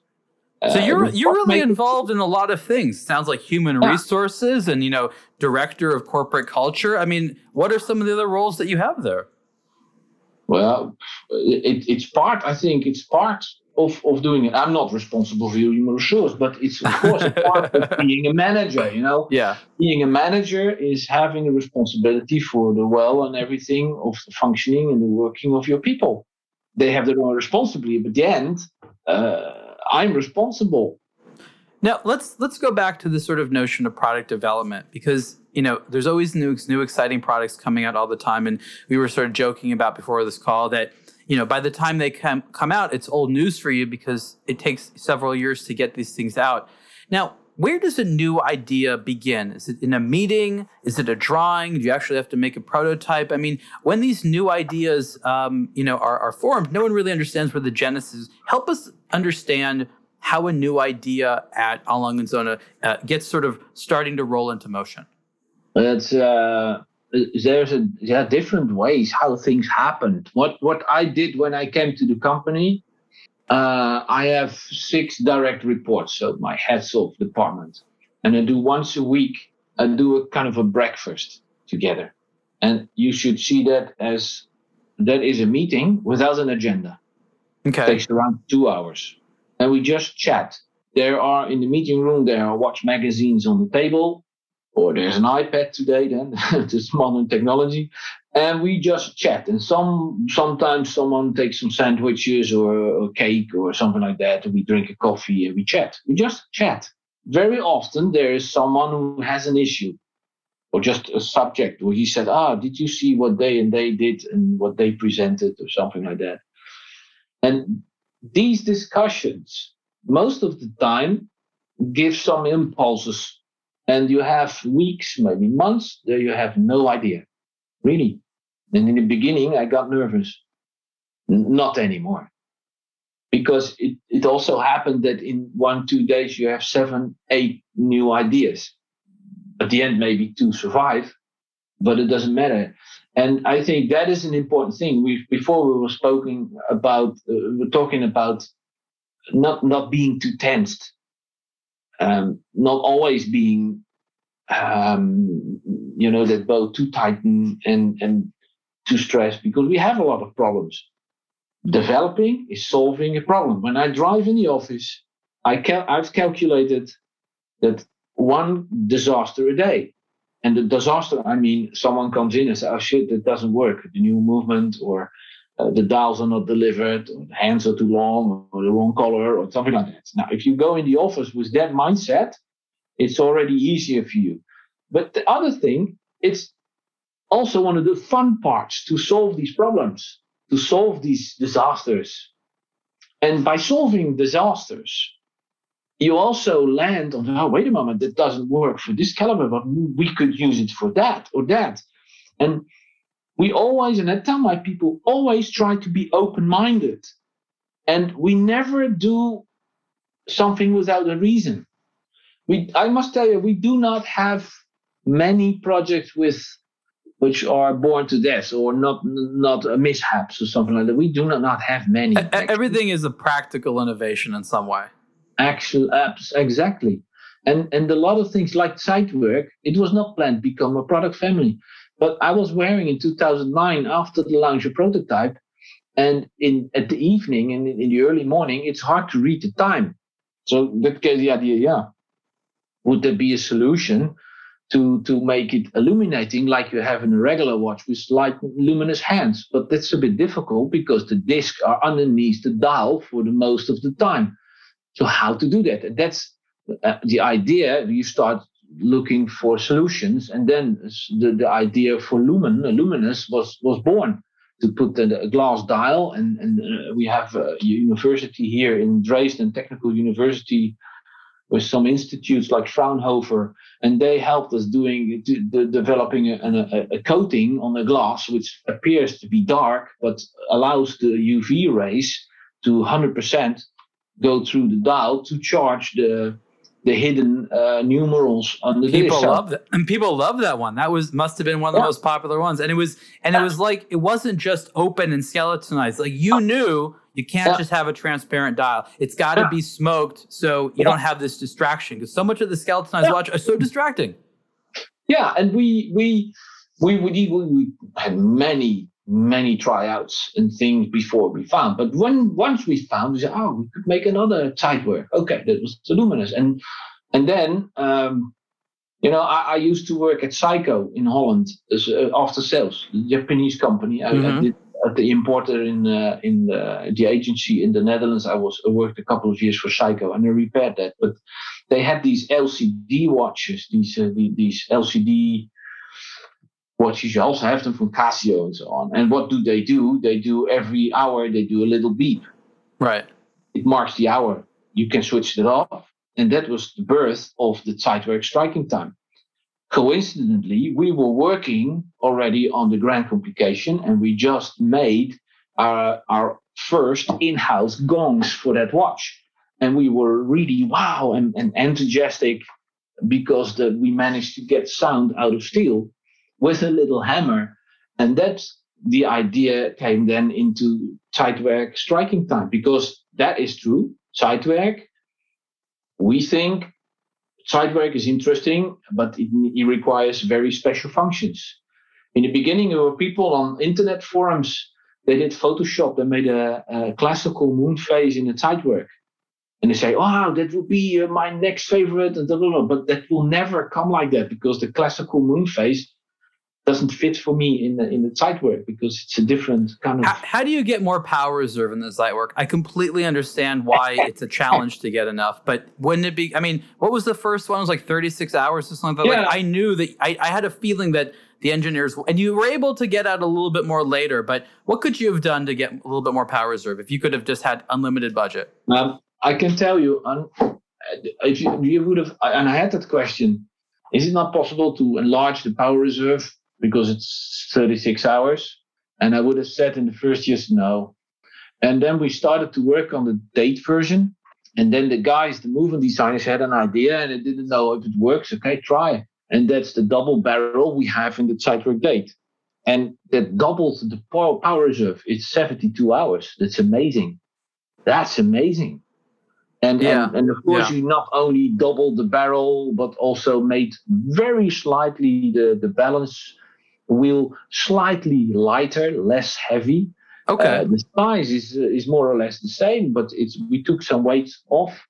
So uh, you're you're really involved in a lot of things. Sounds like human yeah. resources and you know director of corporate culture. I mean, what are some of the other roles that you have there? Well, it, it's part. I think it's part of, of doing it. I'm not responsible for your human resource, but it's of course a part of being a manager. You know, yeah. Being a manager is having a responsibility for the well and everything of the functioning and the working of your people. They have their own responsibility, but at the end, uh, I'm responsible. Now let's let's go back to the sort of notion of product development because you know there's always new new exciting products coming out all the time, and we were sort of joking about before this call that you know, by the time they come come out, it's old news for you because it takes several years to get these things out. Now, where does a new idea begin? Is it in a meeting? Is it a drawing? Do you actually have to make a prototype? I mean, when these new ideas, um, you know, are, are formed, no one really understands where the genesis is. Help us understand how a new idea at A. Lange & Söhne uh, gets sort of starting to roll into motion. It's uh, there's a yeah different ways how things happened. What what I did when I came to the company, uh, I have six direct reports, so my heads of department, and I do once a week. I do a kind of a breakfast together, and you should see that as that is a meeting without an agenda. Okay, it takes around two hours, and we just chat. There are in the meeting room there are watch magazines on the table or there's an iPad today, then it's modern technology, and we just chat. And some sometimes someone takes some sandwiches or a cake or something like that, and we drink a coffee and we chat. We just chat. Very often there is someone who has an issue or just a subject where he said, "Ah, did you see what they and they did and what they presented or something like that?" And these discussions, most of the time, give some impulses and you have weeks, maybe months, that you have no idea, really. And in the beginning, I got nervous. Not anymore. Because it, it also happened that in one, two days, you have seven, eight new ideas. At the end, maybe two survive, but it doesn't matter. And I think that is an important thing. We before we were speaking about, uh, we're talking about not not being too tensed um, not always being, um, you know, that bow too tight and, and too stressed because we have a lot of problems. Developing is solving a problem. When I drive in the office, I cal- I've calculated that one disaster a day. And the disaster, I mean, someone comes in and says, oh shit, that doesn't work. The new movement or uh, the dials are not delivered, or the hands are too long, or the wrong color, or something like that. Now, if you go in the office with that mindset, it's already easier for you. But the other thing, it's also one of the fun parts to solve these problems, to solve these disasters. And by solving disasters, you also land on, oh, wait a moment, that doesn't work for this caliber, but we could use it for that or that. And we always, and I tell my people, always try to be open minded. And we never do something without a reason. We, I must tell you, we do not have many projects with which are born to death or not not mishaps or something like that. We do not, not have many. Everything is a practical innovation in some way. Actual apps, exactly. And and a lot of things like Zeitwerk, it was not planned become a product family. But I was wearing in 2009 after the of prototype, and in at the evening and in, in the early morning, it's hard to read the time. So that gave the idea, yeah, would there be a solution to to make it illuminating like you have in a regular watch with light luminous hands? But that's a bit difficult because the discs are underneath the dial for the most of the time. So how to do that? That's uh, the idea you start looking for solutions and then the, the idea for lumen luminous was was born. To put the glass dial and and uh, we have a university here in dresden technical university with some institutes like Fraunhofer, and they helped us doing the, developing a, a, a, coating on the glass which appears to be dark but allows the UV rays to 100% go through the dial to charge the the hidden uh, numerals on the people love that and people love that one. That was must have been one of the most popular ones. And it was and it was like it wasn't just open and skeletonized. Like you knew you can't yeah. just have a transparent dial. It's got to yeah. be smoked so you don't have this distraction because so much of the skeletonized watch are so distracting. Yeah and we we we would we, we had many many tryouts and things before we found. But when once we found, we said, oh, we could make another work. Okay, that was the Luminous. And and then um, you know, I, I, used to work at Seiko in Holland as uh, after sales, the Japanese company. I, mm-hmm. I did at the importer in uh, in the, the agency in the Netherlands. I was I worked a couple of years for Seiko and I repaired that. But they had these LCD watches, these uh, the, these LCD watches. You also have them from Casio and so on. And what do they do? They do every hour, they do a little beep. Right. It marks the hour. You can switch it off. And that was the birth of the Zeitwerk striking time. Coincidentally, we were working already on the grand complication and we just made our, our first in-house gongs for that watch. And we were really wow and, and enthusiastic because the, we managed to get sound out of steel with a little hammer. And that's the idea came then into Zeitwerk striking time because that is true. Zeitwerk, we think Zeitwerk is interesting, but it, it, requires very special functions. In the beginning, there were people on internet forums. They did Photoshop. They made a, a classical moon phase in a Zeitwerk, and they say, "Oh, that would be uh, my next favorite." And blah, blah, blah. But that will never come like that because the classical moon phase doesn't fit for me in the in the Zeitwerk because it's a different kind of. How, how do you get more power reserve in the Zeitwerk? I completely understand why it's a challenge to get enough, but wouldn't it be? I mean, what was the first one? It was like thirty six hours or something. Yeah. Like I knew that I, I had a feeling that the engineers and you were able to get out a little bit more later. But what could you have done to get a little bit more power reserve if you could have just had unlimited budget? Um, I can tell you, if you, you would have, and I had that question. Is it not possible to enlarge the power reserve because it's 36 hours. And I would have said in the first years, no. And then we started to work on the date version. And then the guys, the movement designers had an idea and they didn't know if it works. Okay, try. And that's the double barrel we have in the Zeitwerk date. And that doubles the power reserve. It's 72 hours. That's amazing. That's amazing. And, yeah. and, and of course, yeah. you not only doubled the barrel, but also made very slightly the, the balance wheel slightly lighter, less heavy. Okay. Uh, the size is is more or less the same, but it's we took some weight off.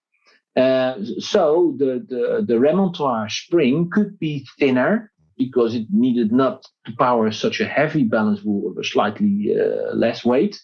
Uh, so the, the the remontoir spring could be thinner because it needed not to power such a heavy balance wheel with a slightly uh, less weight,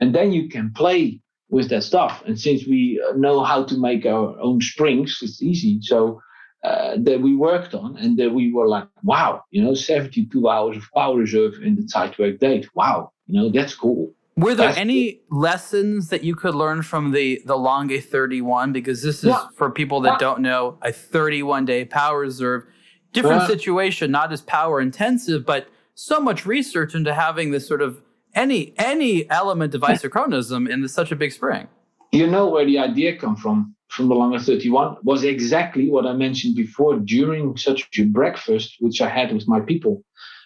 and then you can play with that stuff. And since we know how to make our own springs, it's easy. So uh, that we worked on and that we were like, wow, you know, 72 hours of power reserve in the Zeitwerk date. Wow, you know, that's cool. Were there that's any cool. lessons that you could learn from the the Lange 31? Because this is yeah. for people that yeah. don't know a 31 day power reserve. Different yeah. situation, not as power intensive, but so much research into having this sort of any any element of isochronism in the, such a big spring. You know where the idea come from? From the Lange 31 was exactly what I mentioned before during such a breakfast, which I had with my people,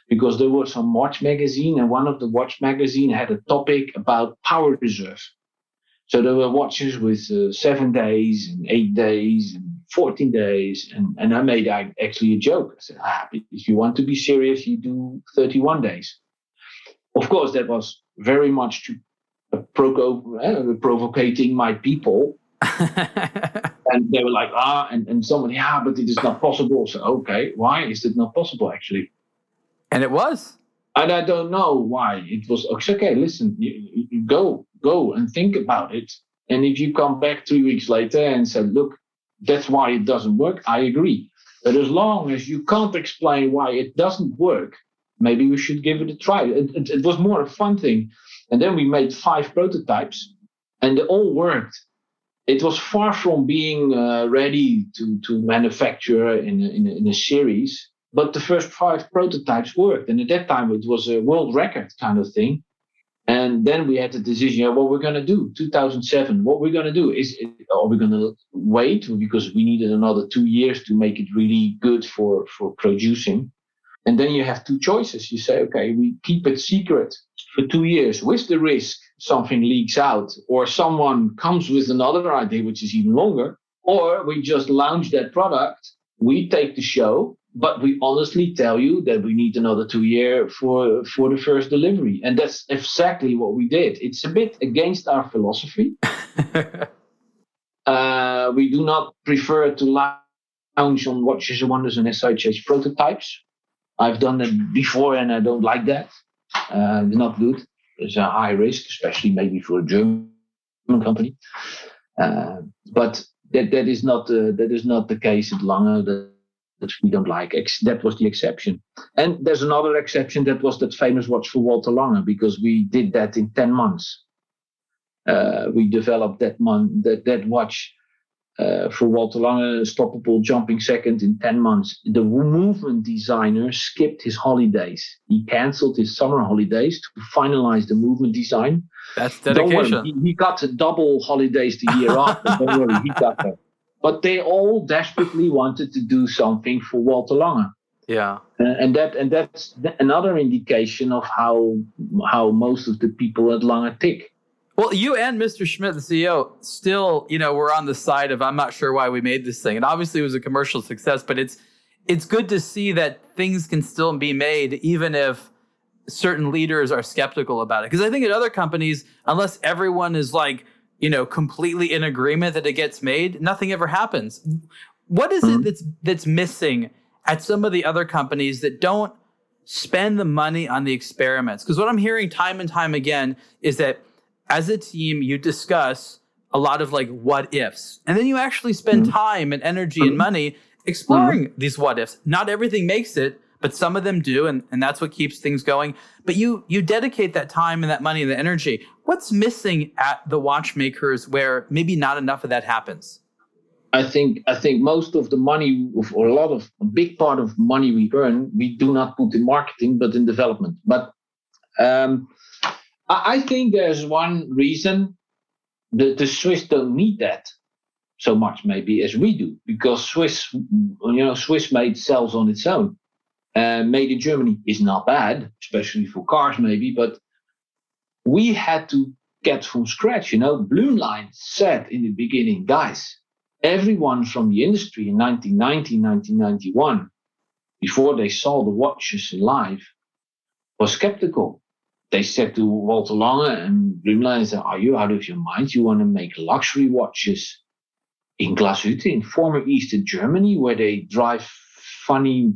because there was some watch magazine, and one of the watch magazine had a topic about power reserve. So there were watches with uh, seven days and eight days and 14 days. And, and I made actually a joke. I said, ah, if you want to be serious, you do 31 days. Of course, that was very much to uh, provo- uh, provocating my people. and they were like, ah, and, and someone, yeah, but it is not possible. So, okay, why is it not possible actually? And it was. And I don't know why. It was okay, listen, you, you go, go and think about it. And if you come back three weeks later and say, look, that's why it doesn't work, I agree. But as long as you can't explain why it doesn't work, maybe we should give it a try. It, it, it was more a fun thing. And then we made five prototypes and they all worked. It was far from being uh, ready to, to manufacture in a, in, a, in a series, but the first five prototypes worked. And at that time, it was a world record kind of thing. And then we had the decision, yeah, what we're going to do. 2007, what we're going to do is, are we going to wait because we needed another two years to make it really good for for producing? And then you have two choices. You say, okay, we keep it secret for two years with the risk something leaks out or someone comes with another idea which is even longer, or we just launch that product. We take the show but we honestly tell you that we need another two year for for the first delivery. And that's exactly what we did. It's a bit against our philosophy. Uh, we do not prefer to launch on watches and wonders and SIHH prototypes. I've done that before and i don't like that. Uh, it's not good it's a high risk especially maybe for a german company uh, but that that is not uh, that is not the case at Lange that that we don't like. That was the exception. And there's another exception that was that famous watch for Walter Lange because we did that in 10 months. Uh, we developed that, mon- that, that watch uh, for Walter Lange, stoppable jumping second in 10 months. The movement designer skipped his holidays. He canceled his summer holidays to finalize the movement design. That's dedication. Don't worry, he, he got double holidays the year after. Don't worry, he got that but they all desperately wanted to do something for Walter Lange. Yeah, uh, and that and that's another indication of how how most of the people at Lange tick. Well, you and Mr. Schmid, the CEO, still, you know, we're on the side of I'm not sure why we made this thing. And obviously it was a commercial success, but it's it's good to see that things can still be made even if certain leaders are skeptical about it. Because I think at other companies, unless everyone is like you know, completely in agreement that it gets made, nothing ever happens. What is mm-hmm. it that's that's missing at some of the other companies that don't spend the money on the experiments? Because what I'm hearing time and time again is that as a team, you discuss a lot of like what ifs, and then you actually spend mm-hmm. time and energy and mm-hmm. money exploring mm-hmm. these what ifs. Not everything makes it, but some of them do, and, and that's what keeps things going. But you you dedicate that time and that money and the energy. What's missing at the watchmakers where maybe not enough of that happens? I think I think most of the money, or a lot of a big part of money we earn, we do not put in marketing but in development. But um, I, think there's one reason that the Swiss don't need that so much maybe as we do because Swiss, you know, Swiss made sells on its own. Uh, made in Germany is not bad, especially for cars, maybe, but we had to get from scratch. You know, Blumlein said in the beginning, guys, everyone from the industry in 1990, 1991, before they saw the watches live, was skeptical. They said to Walter Lange and Blumlein, said, Are you out of your mind? You want to make luxury watches in Glashütte in former Eastern Germany where they drive funny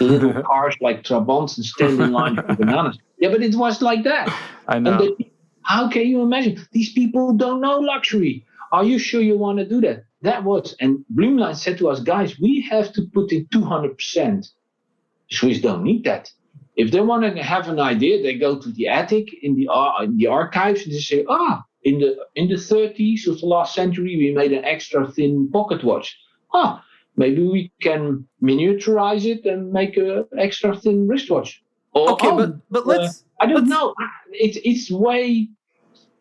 little cars like Trabants and stand in line for bananas. Yeah, but it was like that. I know. They, how can you imagine? These people don't know luxury. Are you sure you want to do that? That was, and Blumlein said to us, guys, we have to put in 200%. Swiss don't need that. If they want to have an idea, they go to the attic in the, uh, in the archives and they say, ah, in the in the 30s of the last century, we made an extra thin pocket watch. Ah, maybe we can miniaturize it and make an extra thin wristwatch. Or, okay, oh, but but let's. Uh, I don't let's, know. It's it's way.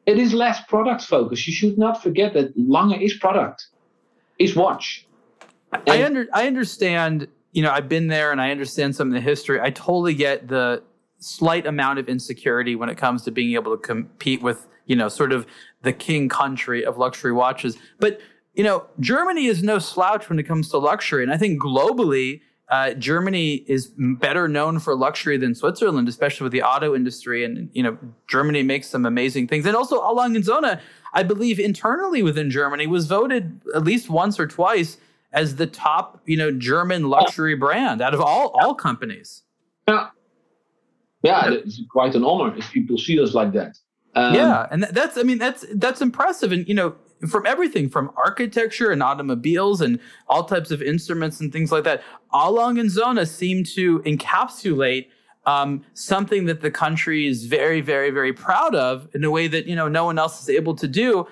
it is less product focused. You should not forget that Lange is product, is watch. I under I understand. You know, I've been there and I understand some of the history. I totally get the slight amount of insecurity when it comes to being able to compete with you know sort of the king country of luxury watches. But you know, Germany is no slouch when it comes to luxury, and I think globally uh, Germany is better known for luxury than Switzerland, especially with the auto industry. And you know, Germany makes some amazing things. And also, A. Lange & I believe, internally within Germany, was voted at least once or twice as the top, you know, German luxury brand out of all all companies. Yeah, yeah, it's quite an honor if people see us like that. Um, yeah, and that's I mean that's that's impressive. And you know, from everything from architecture and automobiles and all types of instruments and things like that. A. Lange & Söhne seem to encapsulate um, something that the country is very, very, very proud of in a way that you know no one else is able to do.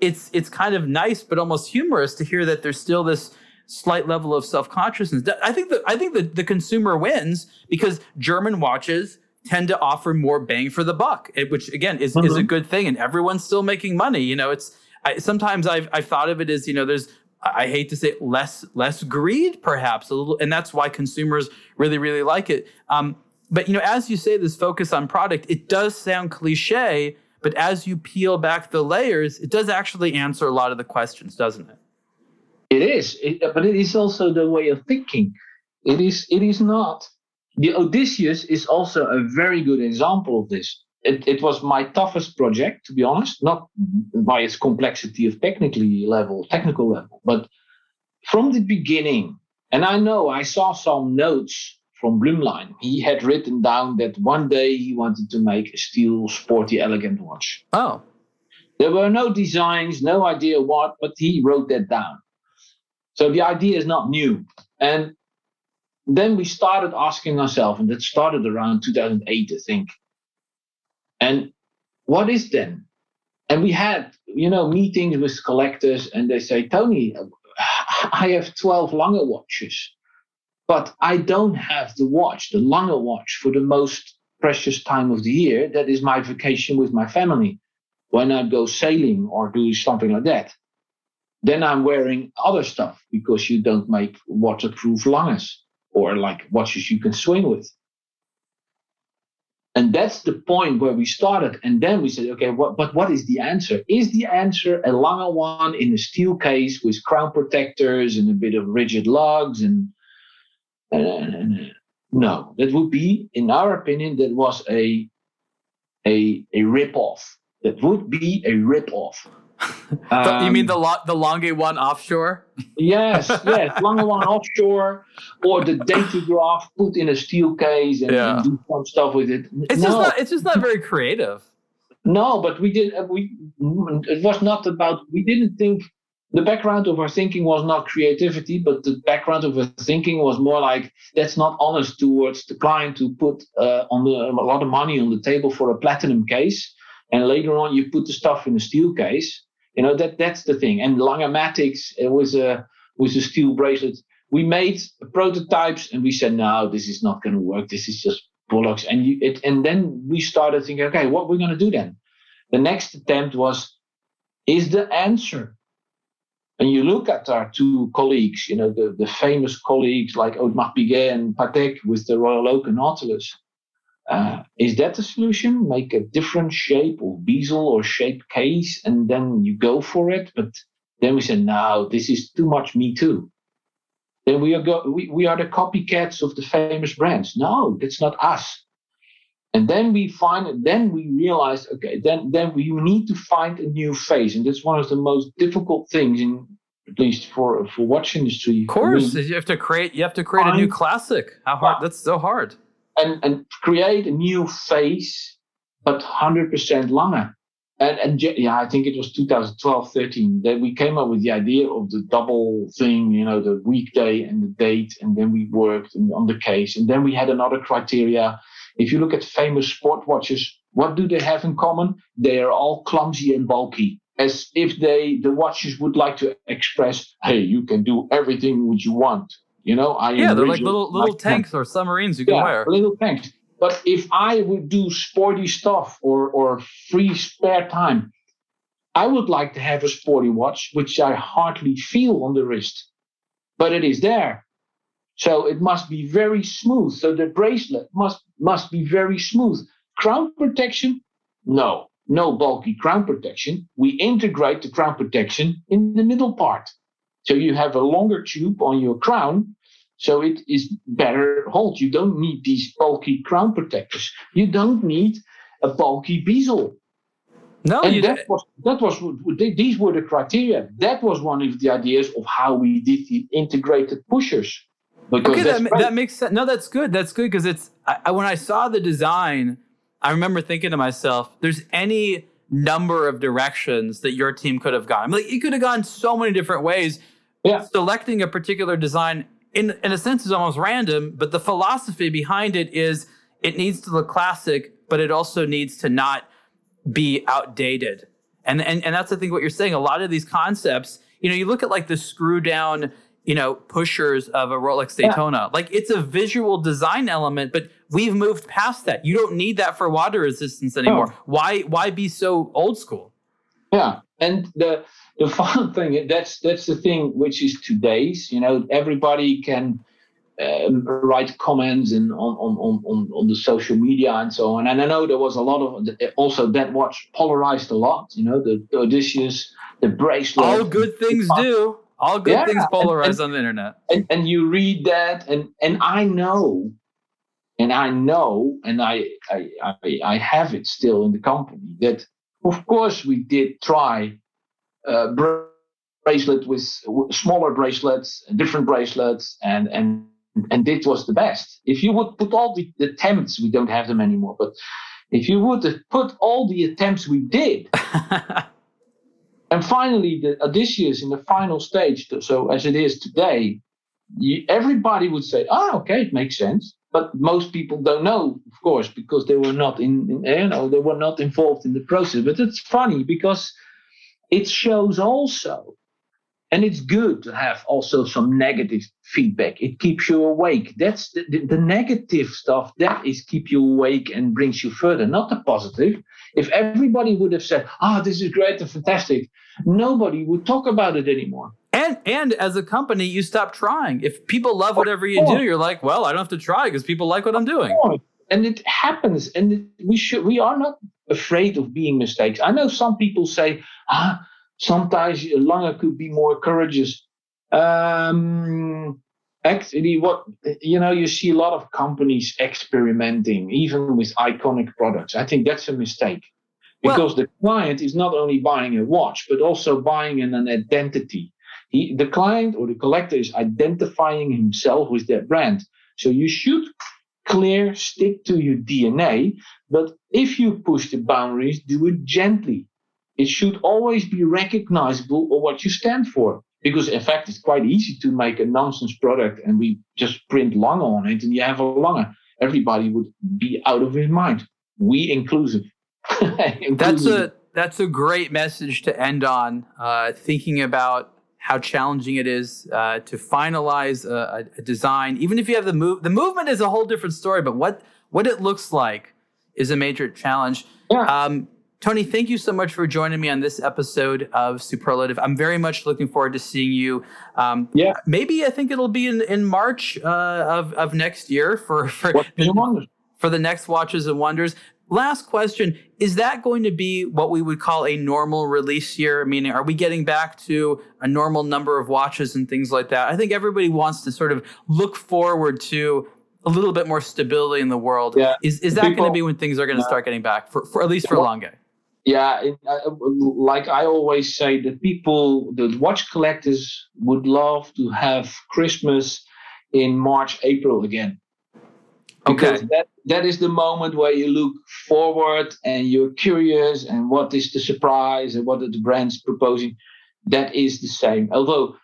It's it's kind of nice, but almost humorous to hear that there's still this slight level of self consciousness. I think that I think that the consumer wins because German watches tend to offer more bang for the buck, which again is, mm-hmm. is a mm-hmm. good thing, and everyone's still making money. You know, it's I, sometimes I've I've thought of it as you know there's I hate to say it, less less greed perhaps a little, and that's why consumers really really like it. Um, but you know, as you say, this focus on product, it does sound cliche, but as you peel back the layers, it does actually answer a lot of the questions, doesn't it? It is, it, but it is also the way of thinking. It is. It is not. The Odysseus is also a very good example of this it, it was my toughest project, to be honest, not by its complexity of technically level, technical level, but from the beginning. And I know I saw some notes from Blümlein. He had written down that one day he wanted to make a steel, sporty, elegant watch. Oh. There were no designs, no idea what, but he wrote that down. So the idea is not new. And then we started asking ourselves, and that started around 2008, I think and what is then? And we had, you know, meetings with collectors, and they say, Tony, I have 12 Lange watches, but I don't have the watch, the Lange watch, for the most precious time of the year. That is my vacation with my family. When I go sailing or do something like that, then I'm wearing other stuff because you don't make waterproof Langes or like watches you can swing with. And that's the point where we started. And then we said, okay, what, but what is the answer? Is the answer a Lange one in a steel case with crown protectors and a bit of rigid lugs? And no, that would be, in our opinion, that was a a a rip off. That would be a rip off. Um, you mean the um, the Lange one offshore? yes, yes, Lange one offshore, or the Datograph put in a steel case and, yeah. and, do some stuff with it. It's no. just not. It's just not very creative. No, but we did. Uh, we it was not about. We didn't think. The background of our thinking was not creativity, but the background of our thinking was more like that's not honest towards the client to put uh, on the, a lot of money on the table for a platinum case, and later on you put the stuff in a steel case you know that that's the thing. And Langematics it was a was a steel bracelet. We made prototypes and we said, no, this is not going to work. This is just bollocks. And you, it, and then we started thinking, okay, what we're we going to do then? The next attempt was, is the answer and you look at our two colleagues, you know, the, the famous colleagues like Audemars Piguet and Patek with the Royal Oak and Nautilus, uh, is that the solution? Make a different shape or bezel or shape case, and then you go for it. But then we say, no, this is too much me too. Then we are go- we, we are the copycats of the famous brands. No, that's not us. And then we find then we realize, okay, then then we need to find a new face, and that's one of the most difficult things in at least for for watch industry. Of course, you have to create you have to create a new classic. How hard? That's so hard and, and create a new face, but 100% Lange. And, and yeah, I think it was 2012, 13 that we came up with the idea of the double thing, you know, the weekday and the date. And then we worked on the case. And then we had another criteria. If you look at famous sport watches, what do they have in common? They are all clumsy and bulky. As if they, the watches would like to express, hey, you can do everything what you want. You know, I yeah, they're like little little tanks or submarines you can yeah, wear. Little tanks. but if I would do sporty stuff or or free spare time, I would like to have a sporty watch, which I hardly feel on the wrist, but it is there. So it must be very smooth. So the bracelet must must be very smooth. Crown protection, no, no bulky crown protection. We integrate the crown protection in the middle part. So you have a longer tube on your crown, so it is better hold. You don't need these bulky crown protectors. You don't need a bulky bezel. No, and you that was that was these were the criteria. That was one of the ideas of how we did the integrated pushers. Because okay, that, that, makes sense. No, that's good. That's good because it's I, when I saw the design, I remember thinking to myself, "There's any number of directions that your team could have gone. Like it could have gone so many different ways. Yeah. Selecting a particular design in in a sense is almost random, but the philosophy behind it is it needs to look classic, but it also needs to not be outdated. And and and that's the thing what you're saying. A lot of these concepts, you know, you look at like the screw down, you know, pushers of a Rolex Daytona. Yeah. Like it's a visual design element, but we've moved past that. You don't need that for water resistance anymore. Oh. Why why be so old school? Yeah. And the the fun thing that's that's the thing which is today's you know everybody can um, write comments and on, on, on, on the social media and so on and i know there was a lot of also that watch polarized a lot you know the, the odysseus the bracelet all good things do all good yeah, things polarize and, and, on the internet and, and you read that and and i know and i know and I, I i i have it still in the company that of course we did try uh, bracelet with smaller bracelets, different bracelets, and and and this was the best. If you would put all the attempts, we don't have them anymore, but if you would put all the attempts we did, and finally the Odysseus in the final stage, so as it is today, you, everybody would say, "Ah, oh, okay, it makes sense." But most people don't know, of course, because they were not in, in you know, they were not involved in the process. But it's funny because it shows also and it's good to have also some negative feedback. It keeps you awake. That's the, the, the, negative stuff that is keep you awake and brings you further not the positive. If everybody would have said ah oh, this is great and fantastic nobody would talk about it anymore. And and as a company you stop trying. If people love whatever you do you're like well i don't have to try because people like what i'm doing. and it happens. And it, we should we are not afraid of being mistakes. I know some people say ah sometimes Lange could be more courageous. Um, actually, what you know, you see a lot of companies experimenting, even with iconic products. I think that's a mistake because well, the client is not only buying a watch, but also buying an, an identity. He, the client or the collector is identifying himself with that brand. So you should clear, stick to your DNA. But if you push the boundaries, do it gently it should always be recognizable of what you stand for. Because in fact, it's quite easy to make a nonsense product and we just print Lange on it and you have a Lange. Everybody would be out of his mind. We inclusive. inclusive. That's a that's a great message to end on. Uh, thinking about how challenging it is uh, to finalize a, a, design, even if you have the move. The movement is a whole different story, but what what it looks like is a major challenge. Yeah. Um, Tony, thank you so much for joining me on this episode of Superlative. I'm very much looking forward to seeing you. Um, yeah, maybe I think it'll be in in March uh, of of next year for for the, for the next Watches and Wonders. Last question: Is that going to be what we would call a normal release year? Meaning, are we getting back to a normal number of watches and things like that? I think everybody wants to sort of look forward to a little bit more stability in the world. Yeah. Is is that going to be when things are going to start getting back for, for at least for Lange? Yeah, it, uh, like I always say, the people, the watch collectors would love to have Christmas in March, April again. Because okay. that, that is the moment where you look forward and you're curious and what is the surprise and what are the brands proposing. That is the same. Although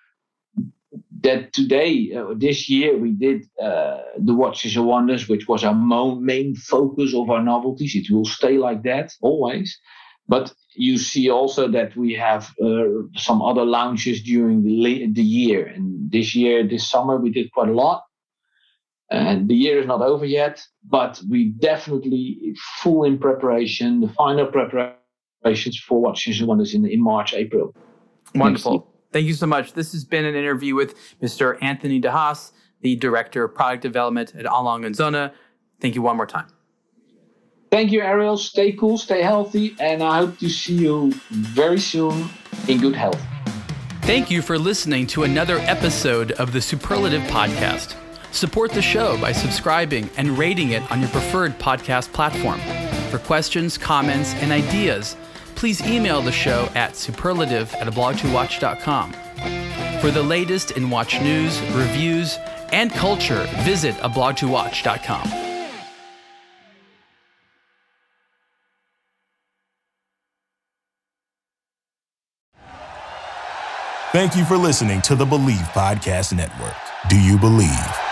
that today, uh, this year, we did uh, the Watches and Wonders, which was our mo- main focus of our novelties. It will stay like that always. But you see also that we have uh, some other launches during the, the year. And this year, this summer, we did quite a lot. And the year is not over yet, but we definitely full in preparation, the final preparations for Watches and Wonders in, in March, April. Wonderful. Thank you so much. This has been an interview with Mr. Anthony De Haas, the Director of Product Development at A. Lange & Söhne. Thank you one more time. Thank you, Ariel. Stay cool, stay healthy, and I hope to see you very soon in good health. Thank you for listening to another episode of the Superlative Podcast. Support the show by subscribing and rating it on your preferred podcast platform. For questions, comments, and ideas, please email the show at superlative at ablog2watch.com. For the latest in watch news, reviews, and culture, visit ablog2watch.com. Thank you for listening to the Believe Podcast Network. Do you believe?